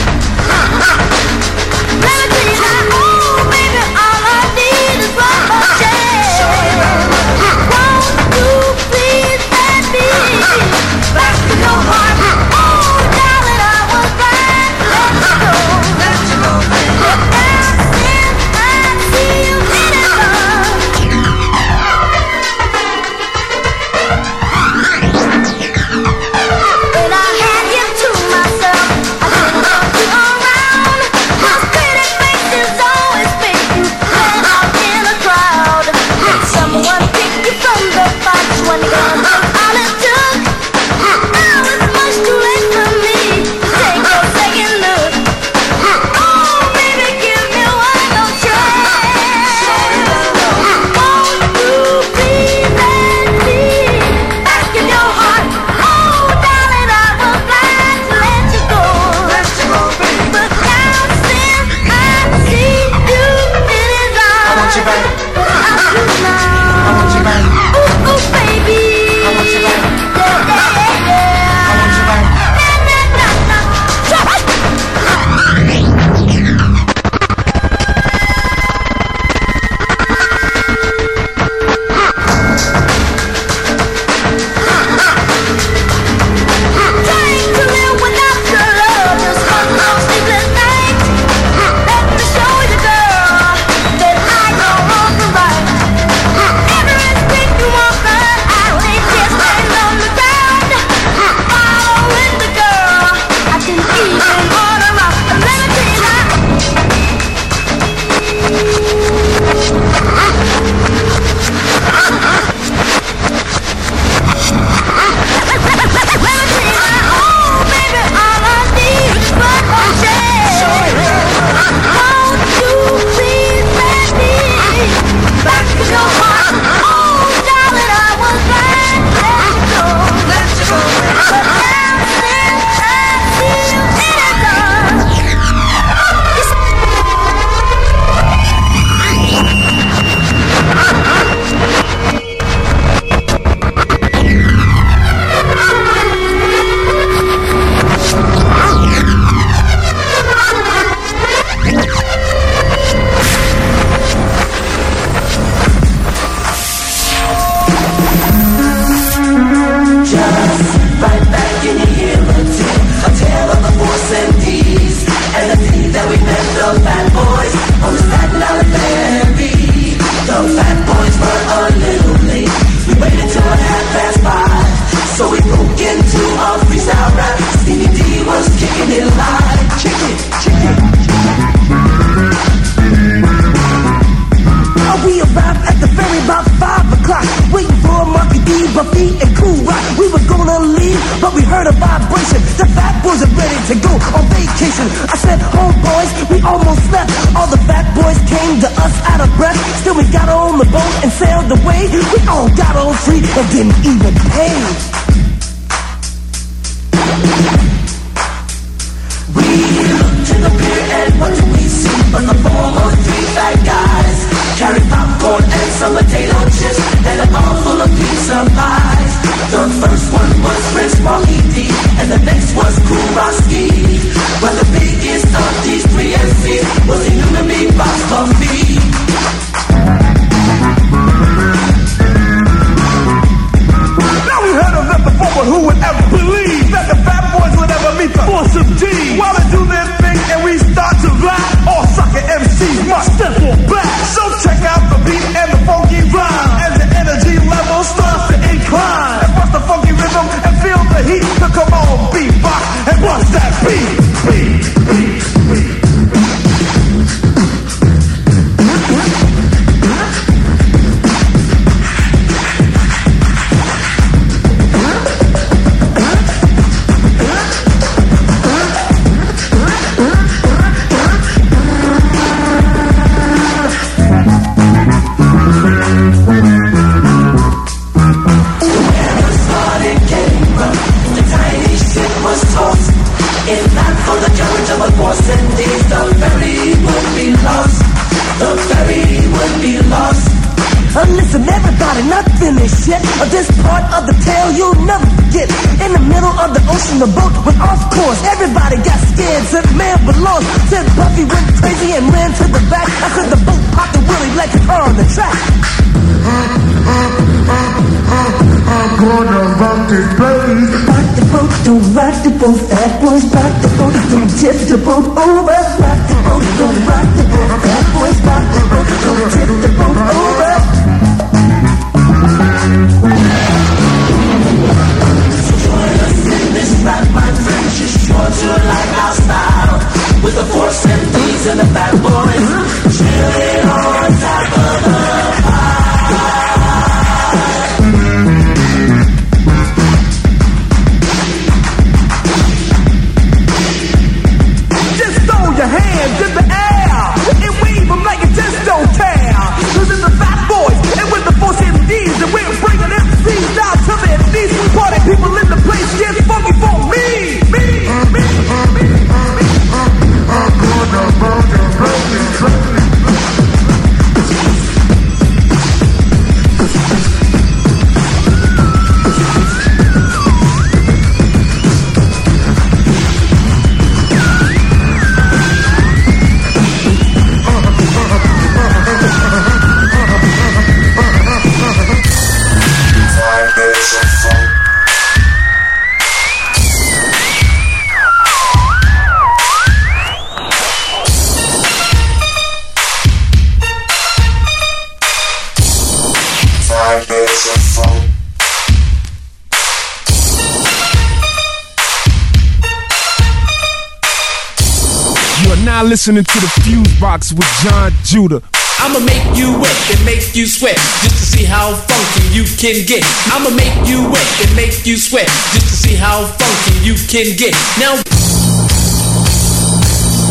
listening to the Fuse Box with Jon Judah. I'ma make you wet and make you sweat just to see how funky you can get. I'ma make you wet and make you sweat just to see how funky you can get. Now.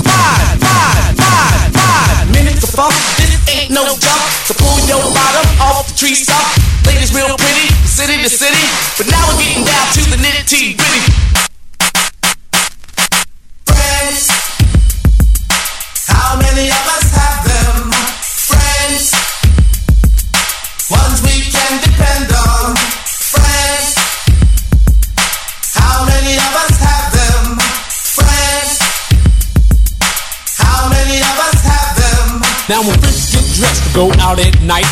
Five, five, five, five minutes of funk. This ain't no jump. So pull your bottom off the tree top. Ladies real pretty, city to city. But now we're getting down to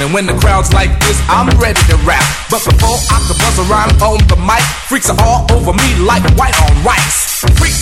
And when the crowd's like this, I'm ready to rap. But before I can buzz around on the mic, freaks are all over me like white on rice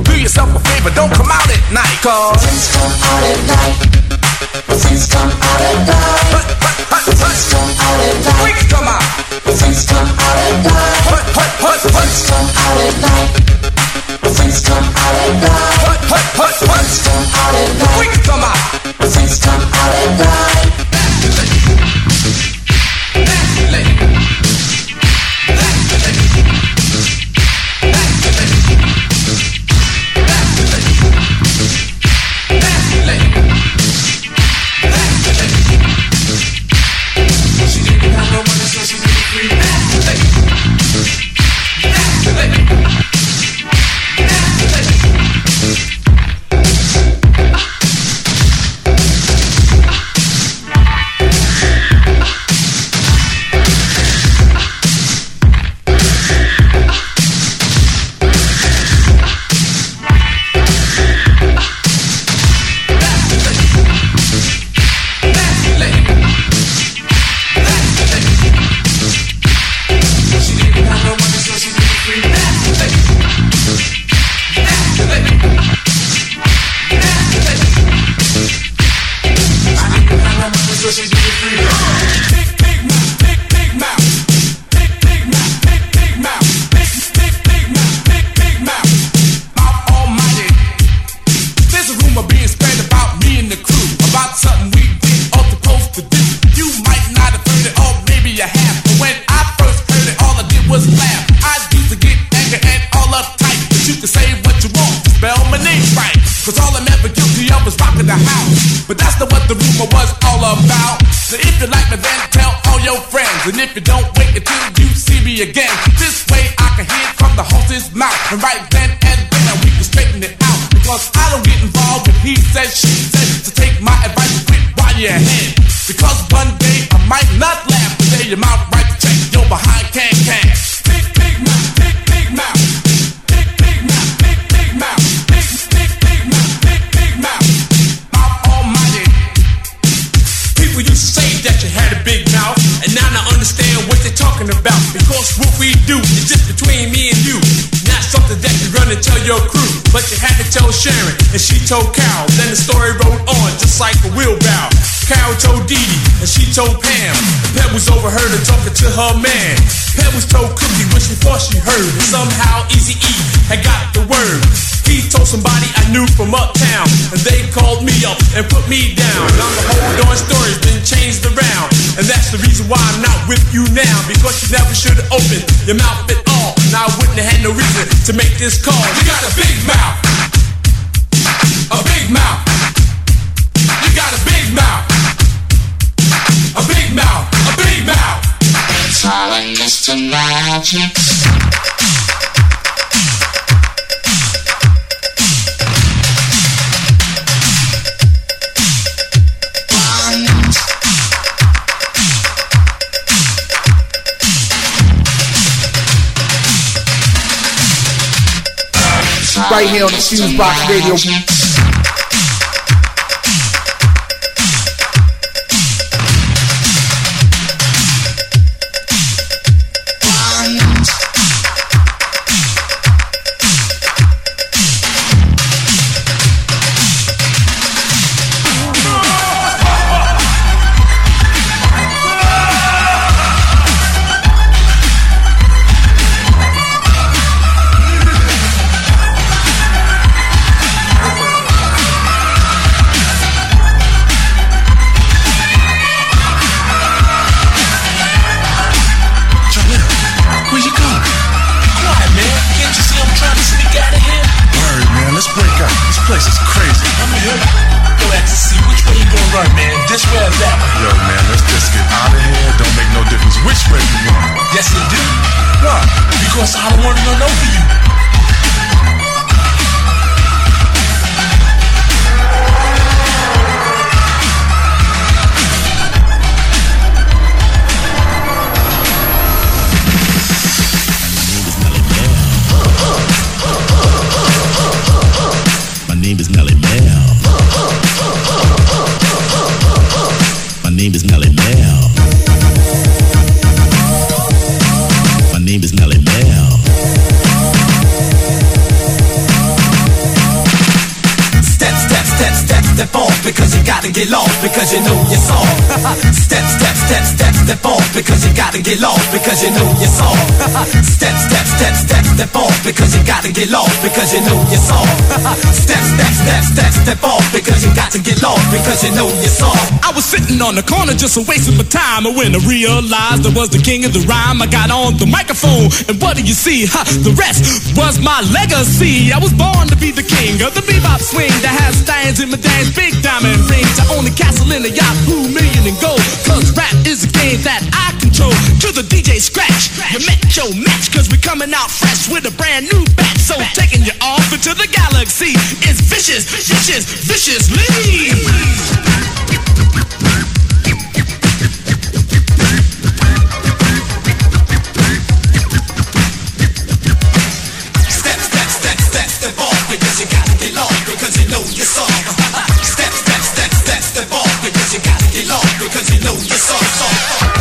do yourself a favor, don't come out at night, cause Friends come out at night. Friends come out at night. Hut, hut, hut, hut. Friends come out at night. Freaks come out. Friends come out at night. Hut, hut, hut, hut. Friends come out at night. Friends come out. Step, step, step off because you gotta get lost because you know you're soft. step, step, step, step, step off because you gotta get lost because you know you're soft. step, step, step, step, step off because you gotta get lost because you know you're soft. step, step, step, step, step off because you got to get lost because you know you're soft. I was sitting on the corner just a wasting my time. And when I realized I was the king of the rhyme, I got on the microphone. And what do you see? Ha, the rest was my legacy. I was born to be the king of the bebop swing that has stands in my dance, big diamond rings. I own a castle in a Yahoo million and gold. Cause rap is a game that I control. To the DJ scratch, you met your match. Cause we're coming out fresh with a brand new batch. So taking you off into the galaxy is vicious, vicious, viciously.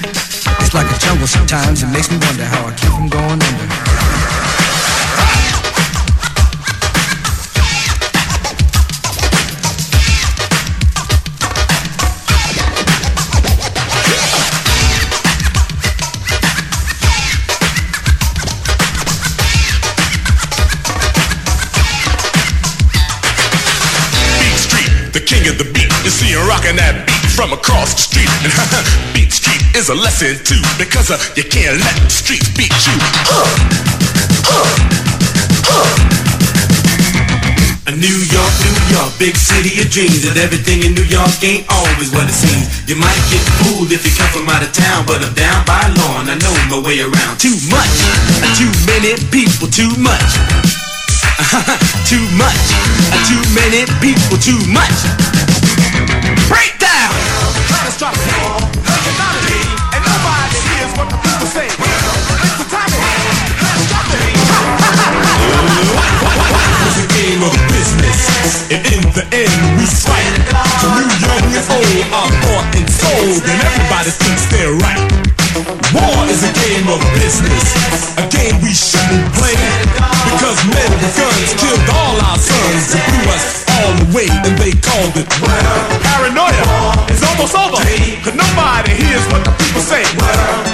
It's like a jungle sometimes. It makes me wonder how I keep from going under. The king of the beat. You see him rocking that beat from across the street. And Beat Street is a lesson too, because uh, you can't let the streets beat you. Uh, uh, uh. New York, New York, big city of dreams And everything in New York ain't always what it seems You might get fooled if you come from out of town But I'm down by law and I know my way around Too much, too many people, too much. too much, too many people, too much. Break it. Economically, and a game of business And in the end, we fight. The new, young, and old are bought and sold, and everybody thinks they're right. War is a game of business, a game we shouldn't play. Because men with guns killed all our sons and blew us all away, and they called it Paranoia almost over. Cause nobody hears what the people say.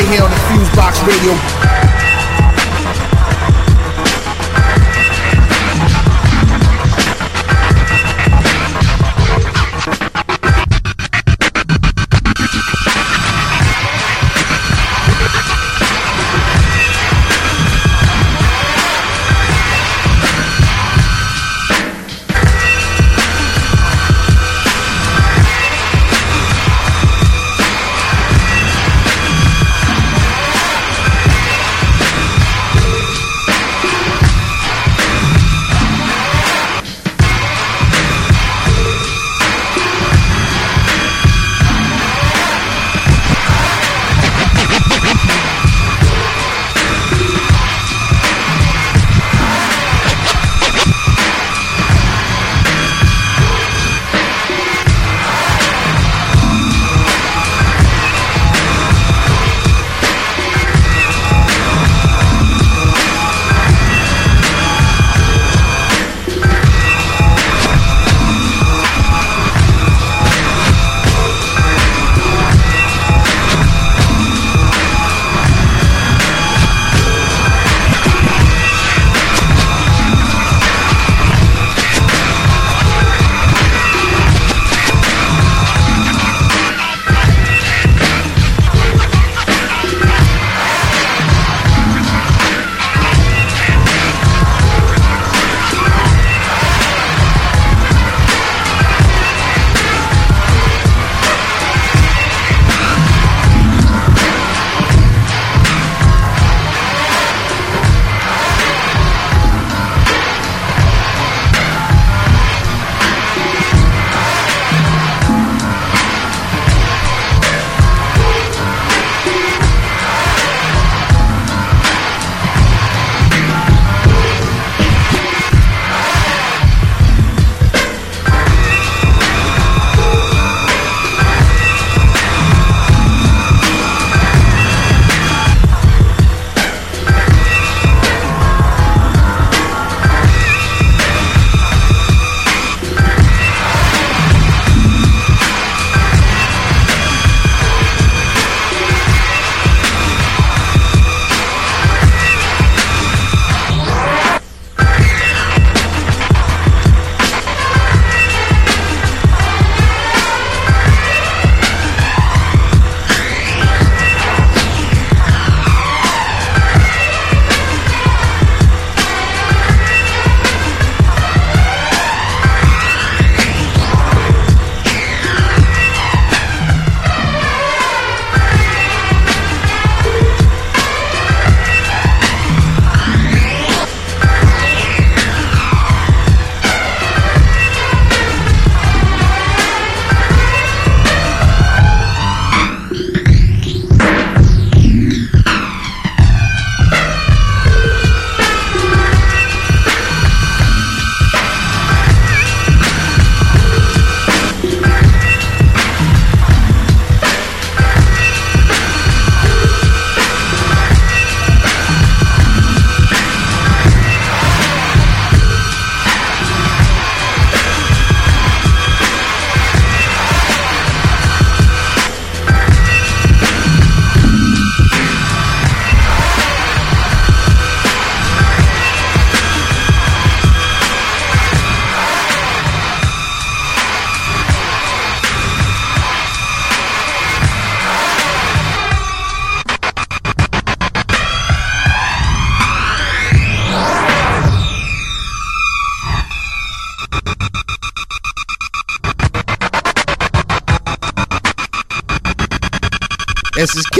Right here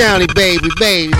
County, baby, baby, baby, baby.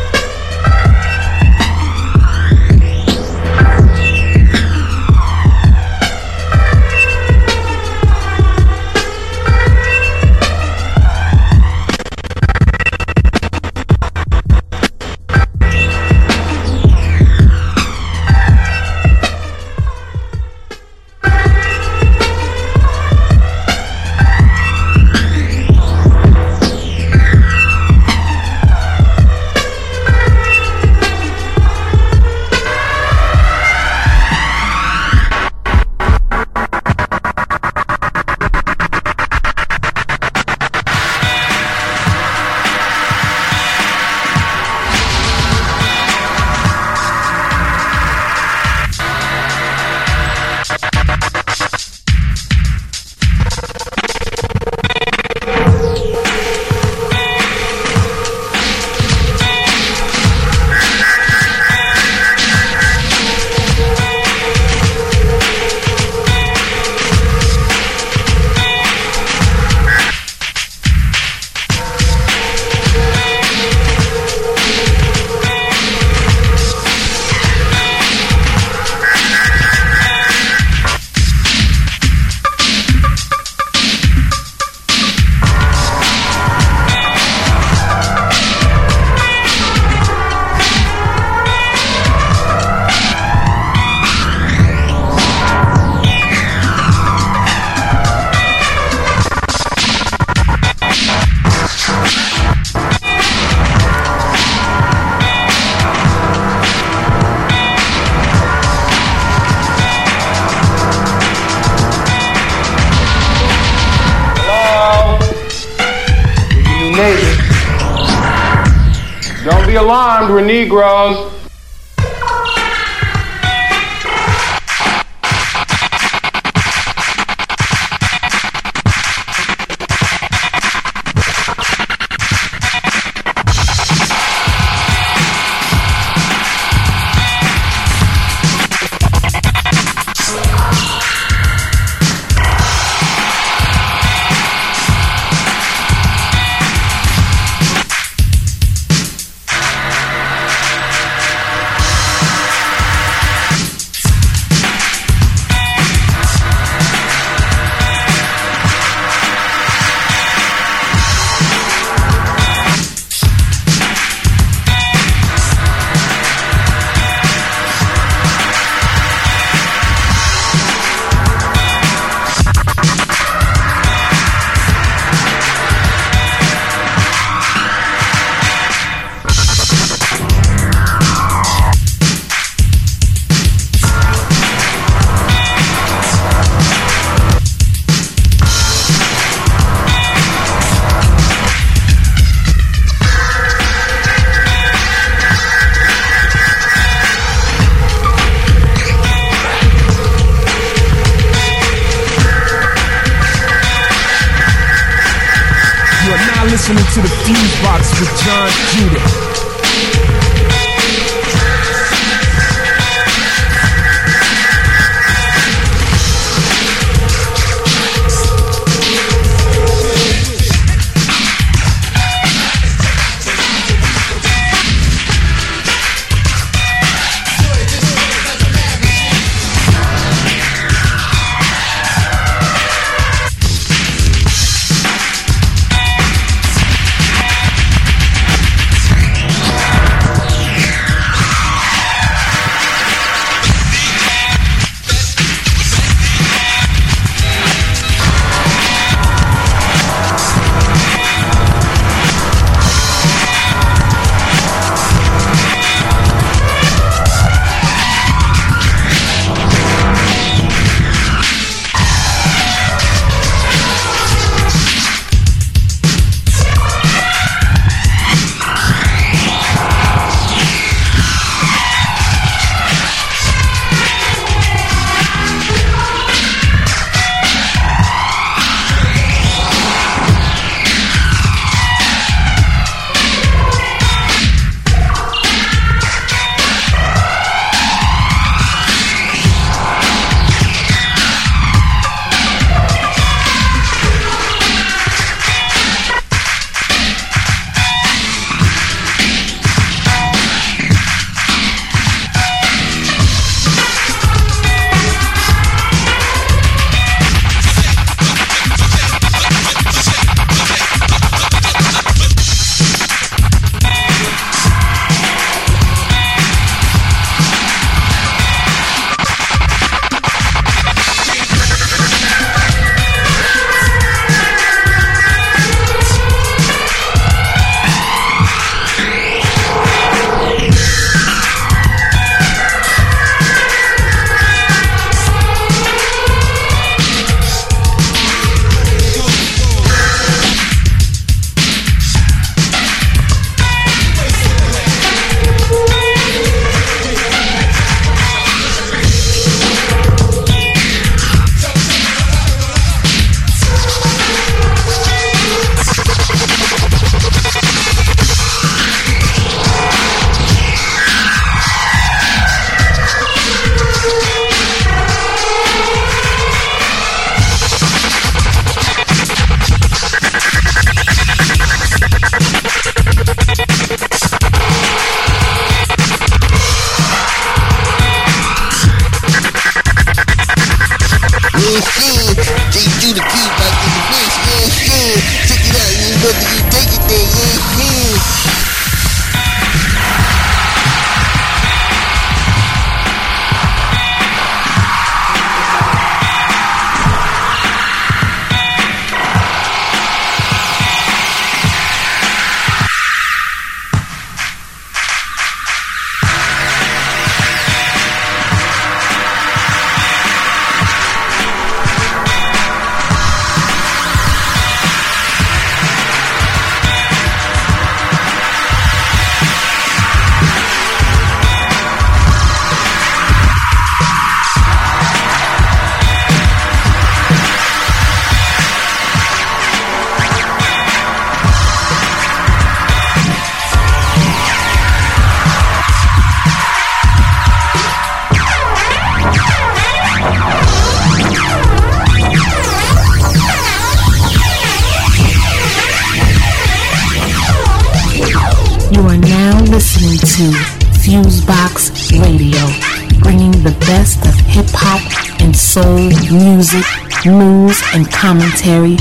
Commentary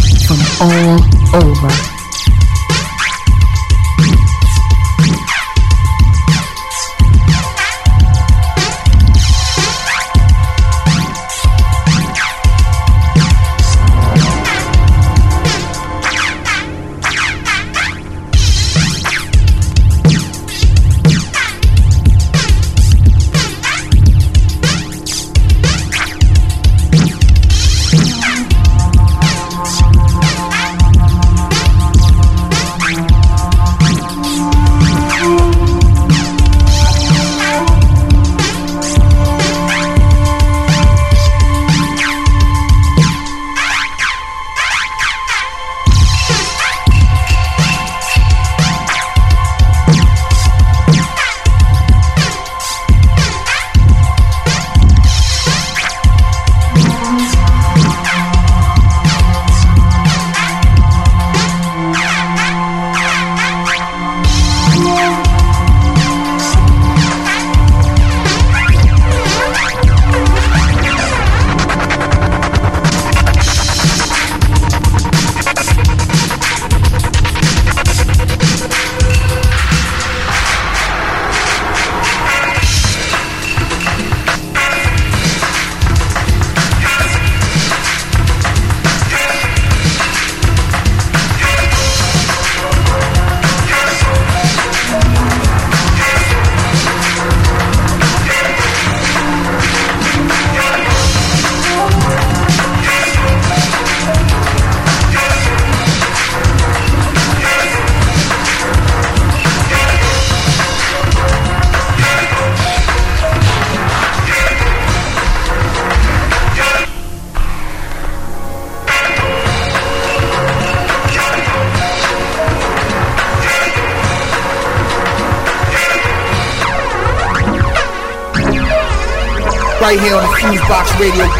Radio.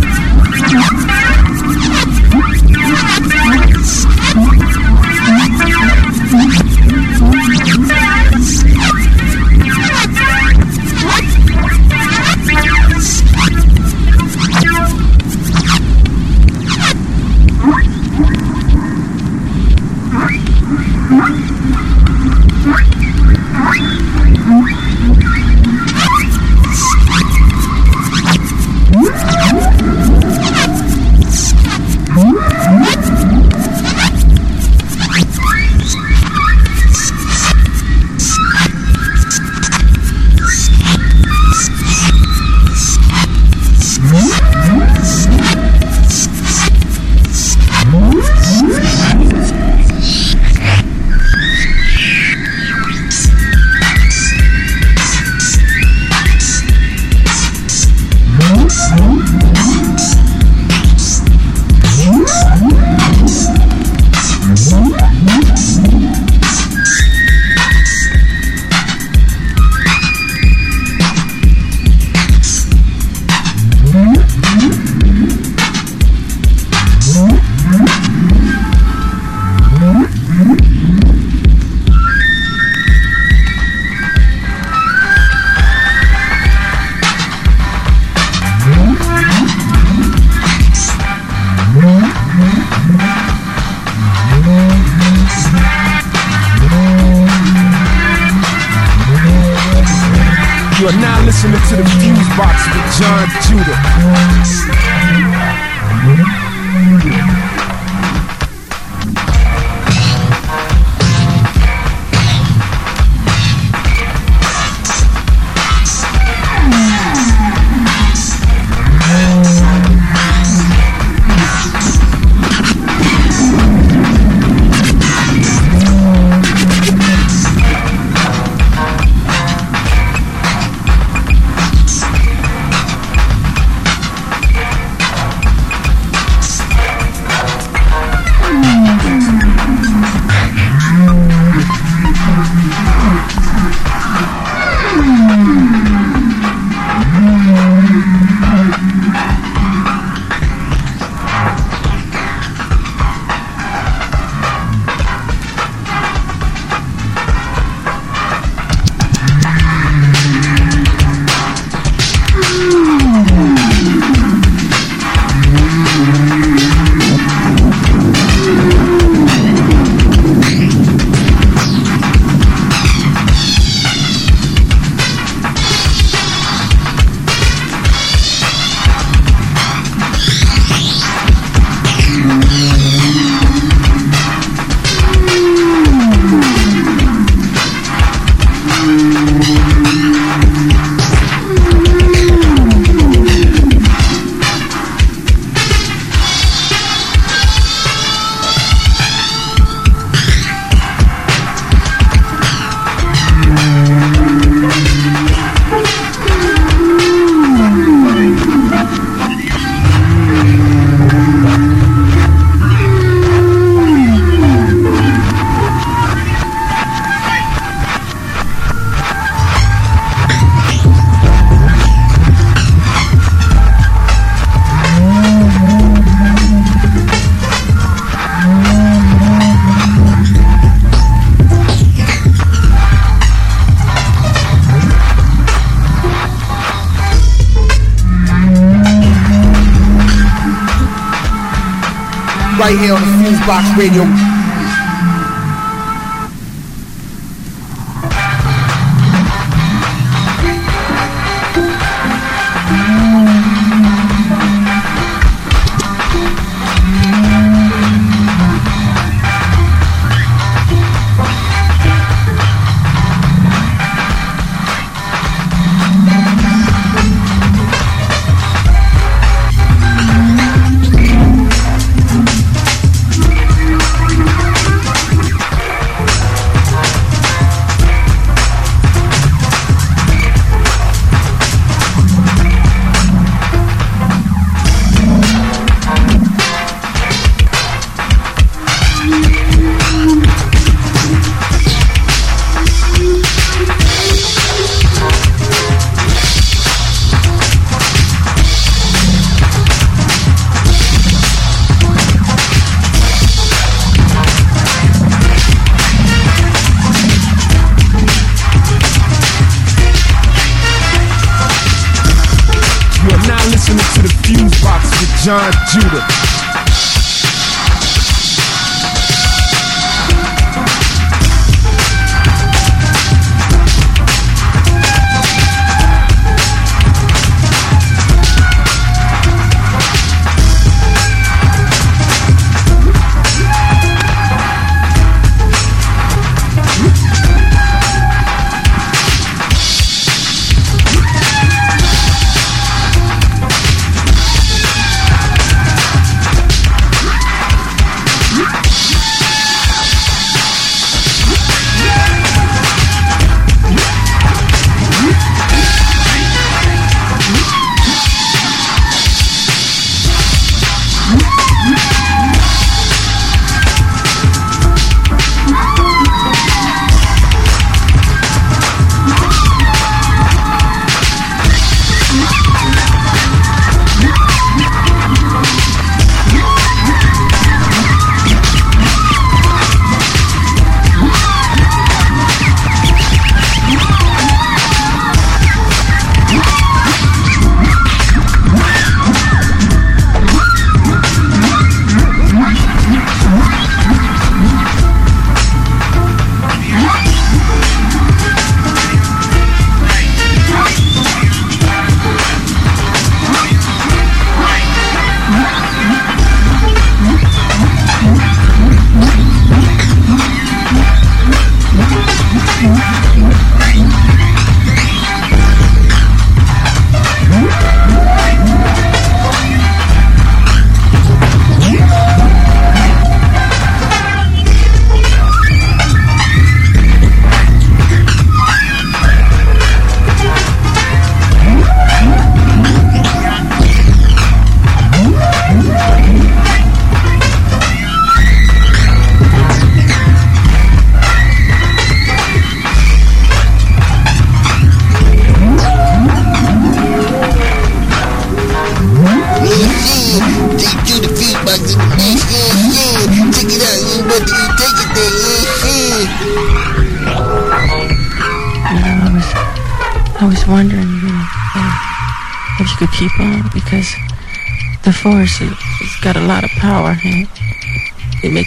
Radio.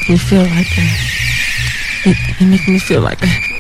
make me feel like a, it, it make me feel like a,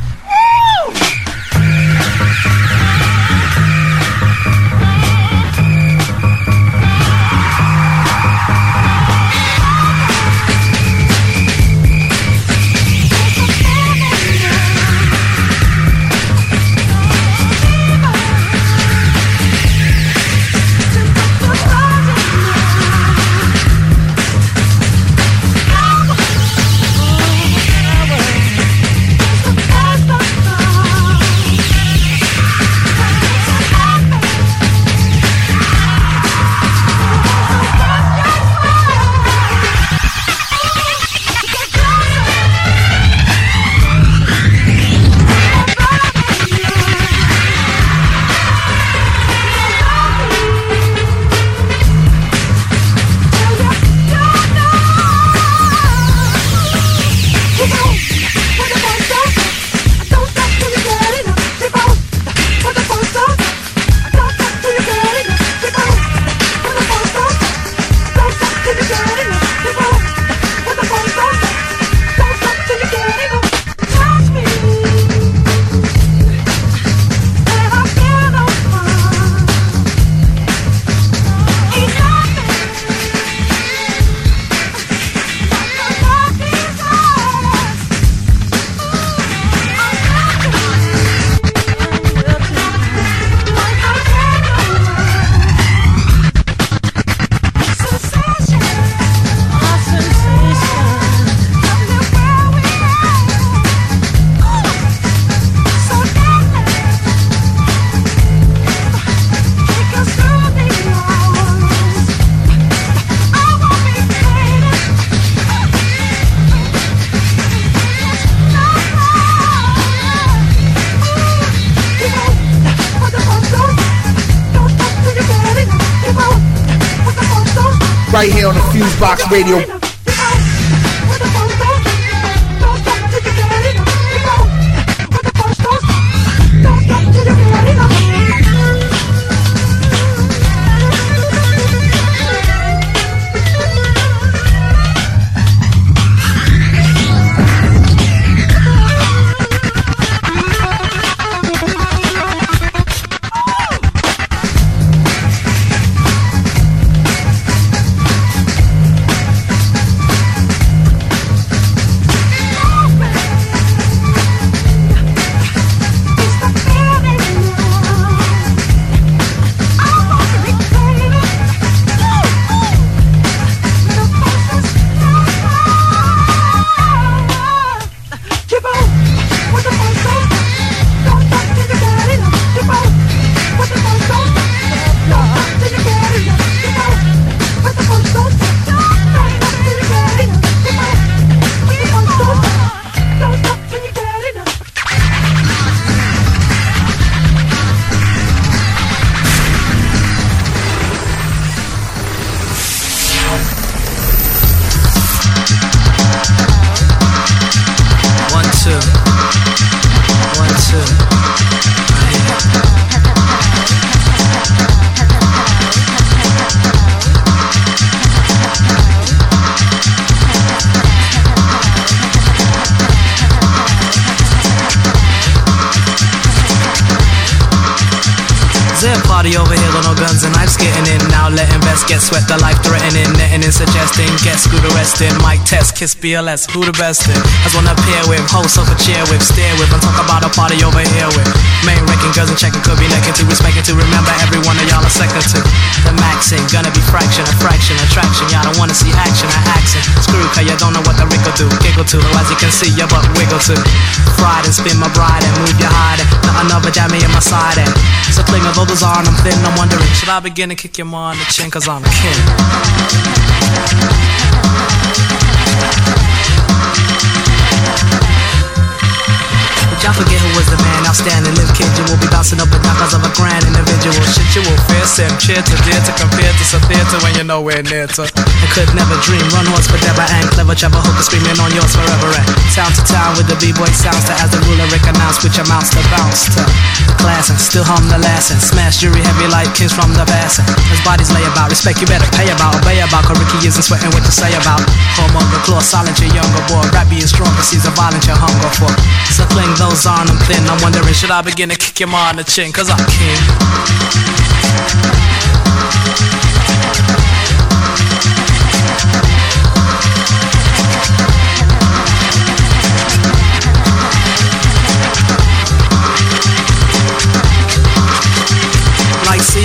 Radio Party over here, got no guns and knives getting in. Now letting best get swept, the life threatening, netting and suggesting. Get screwed arresting, mic test, kiss BLS, who the best in? As one to pair with, host over chair with, stare with. I'm talking about a party over here with. Main wrecking, girls and checking, could be necking to, respecting to. Remember every one of y'all a second to. The maxing, gonna be fraction, a fraction, attraction. Y'all don't wanna see action, I accent. Screw, cause you don't know what the wriggle do. Giggle to, as you can see, your butt wiggle to. Fried and spin my bride and move your hide. Not another jammy in my side. And it's a fling of others are and I'm thin. I'm wondering, should I begin to kick your mom on the chin cause I'm king? Y'all forget who was the man, outstanding, live kid. You will be bouncing up down cause of a grand individual. Shit, you will fear, set, cheer to dear to compare to some theater when you're nowhere near to. And could never dream, run once for Deborah and clever Trevor Hooker screaming on yours forever. And town to town with the b-boy sounds to as the ruler recognized which amounts to bounce to. The class and still hum the last and smash jury heavy like kings from the past. As bodies lay about, respect you better pay about, obey about. Cause Ricky isn't sweating what you say about. Home on the claw, silent your younger boy. Rap being stronger, sees a violent your hunger for. So fling those on, I'm thin. I'm wondering, should I begin to kick ma on the chin? Cause I'm king.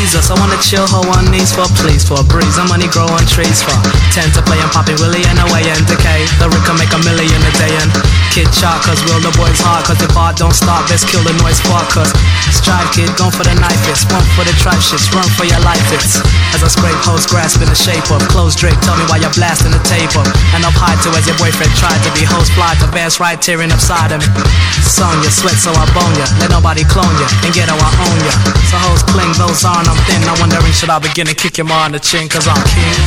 So I wanna chill her on knees for please for a breeze. The money grow on trees for tend to play and poppy Willie and away and decay. The Rick can make a million a day and kid shot cause will the boys hard cause the bar don't stop. Best kill the noise part cause strive kid, gone for the knife it's one for the tribe shits, run for your life it's as I scrape hoes grasping the shape of close Drake. Tell me why you're blasting the tape up and up high too as your boyfriend tried to be host fly to vast right tearing upside of me. Song you sweat so I bone ya, let nobody clone ya and get how I own ya. So hoes cling those on, I'm thin. I'm wondering should I begin to kick him on the chin cause I'm king.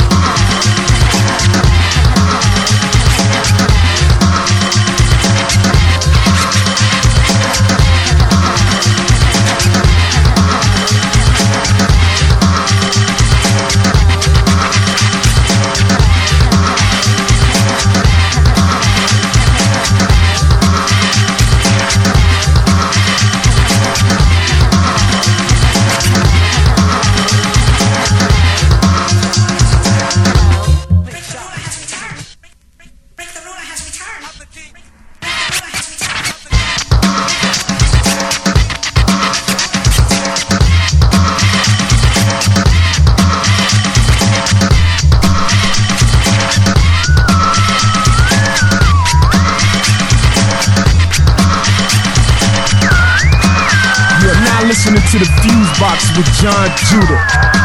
With Jon Judah.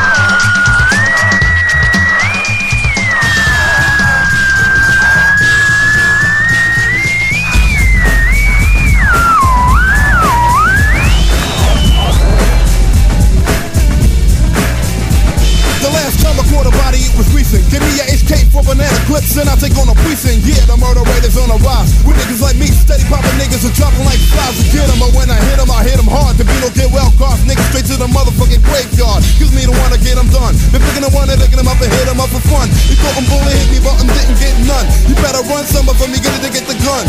For fun. You thought 'em bullet hit me, but 'em didn't get none. You better run some of 'em, you to get the gun.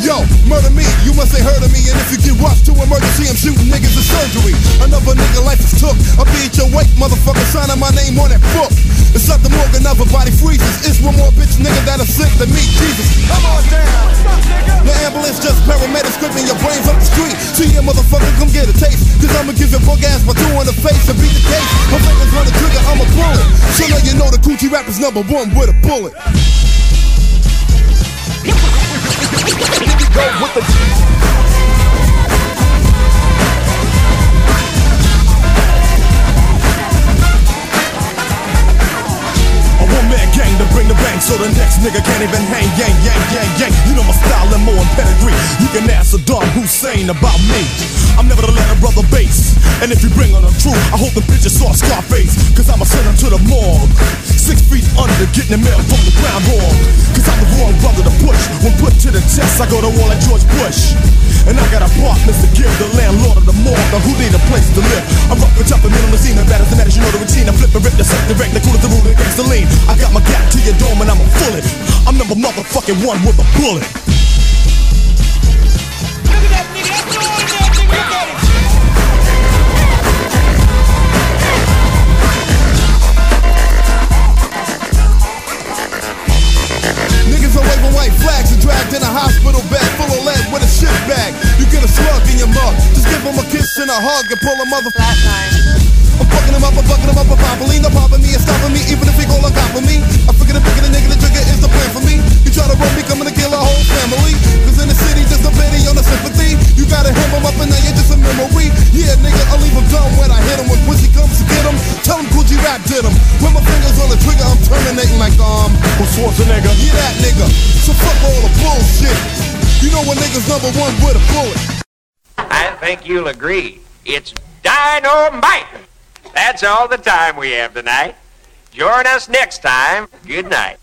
Yo, murder me, you must ain't heard of me. And if you get rushed to emergency, I'm shooting niggas in surgery. Another nigga life is took. I'll be at your wake, motherfucker, signing my name on that book. It's not the morgue, another body freezes. It's one more bitch nigga that'll sick than me, Jesus. Come on down. The ambulance just paramedics scraping your brains up the street. See ya, motherfucker, come get a taste. Cause I'ma give your bug ass my two in the face and beat the case. My fingers on the trigger, I'm a bullet. So now you know the coochie rapper's number one with a bullet. Here we go with the bang so the next nigga can't even hang. Yang, yang, yang, yang. You know my style and more and pedigree. You can ask Saddam Hussein about me. I'm never to let a brother base. And if you bring on a crew, I hope the bitches saw Scarface. Cause I'ma send them to the morgue. Six feet under, getting the mail from the ground hog. Cause I'm the wrong brother to push. When put to the test, I go to war like George Bush. And I got apartments to give the landlord of the morgue. The who need a place to live. I'm and tough and middle the scene. The baddest, the maddest, you know the routine. I flip and rip the set, direct, the cool as the rule against the lean. I got my gap to your dome and I'm a bullet. I'm number motherfucking one with a bullet. A slug in your mug. Just give him a kiss and a hug and pull a mother. I'm fucking him up, I'm fucking him up, I'm popping, no popping me, and stopping me, even if he go on top of me. I'm freaking the bigger the nigga, the trigger is the plan for me. You try to run me, coming to kill a whole family. Cause in the city, there's no pity on the sympathy. You gotta hem him up and now you're just a memory. Yeah, nigga, I'll leave him dumb when I hit him. When Quincy comes to get him, tell him Gucci rap did him. When my fingers on the trigger, I'm terminating like, um, Schwarzenegger. Yeah, that nigga. So fuck all the bullshit. You know niggas number one with a bullet. I think you'll agree. It's dynamite. That's all the time we have tonight. Join us next time. Good night.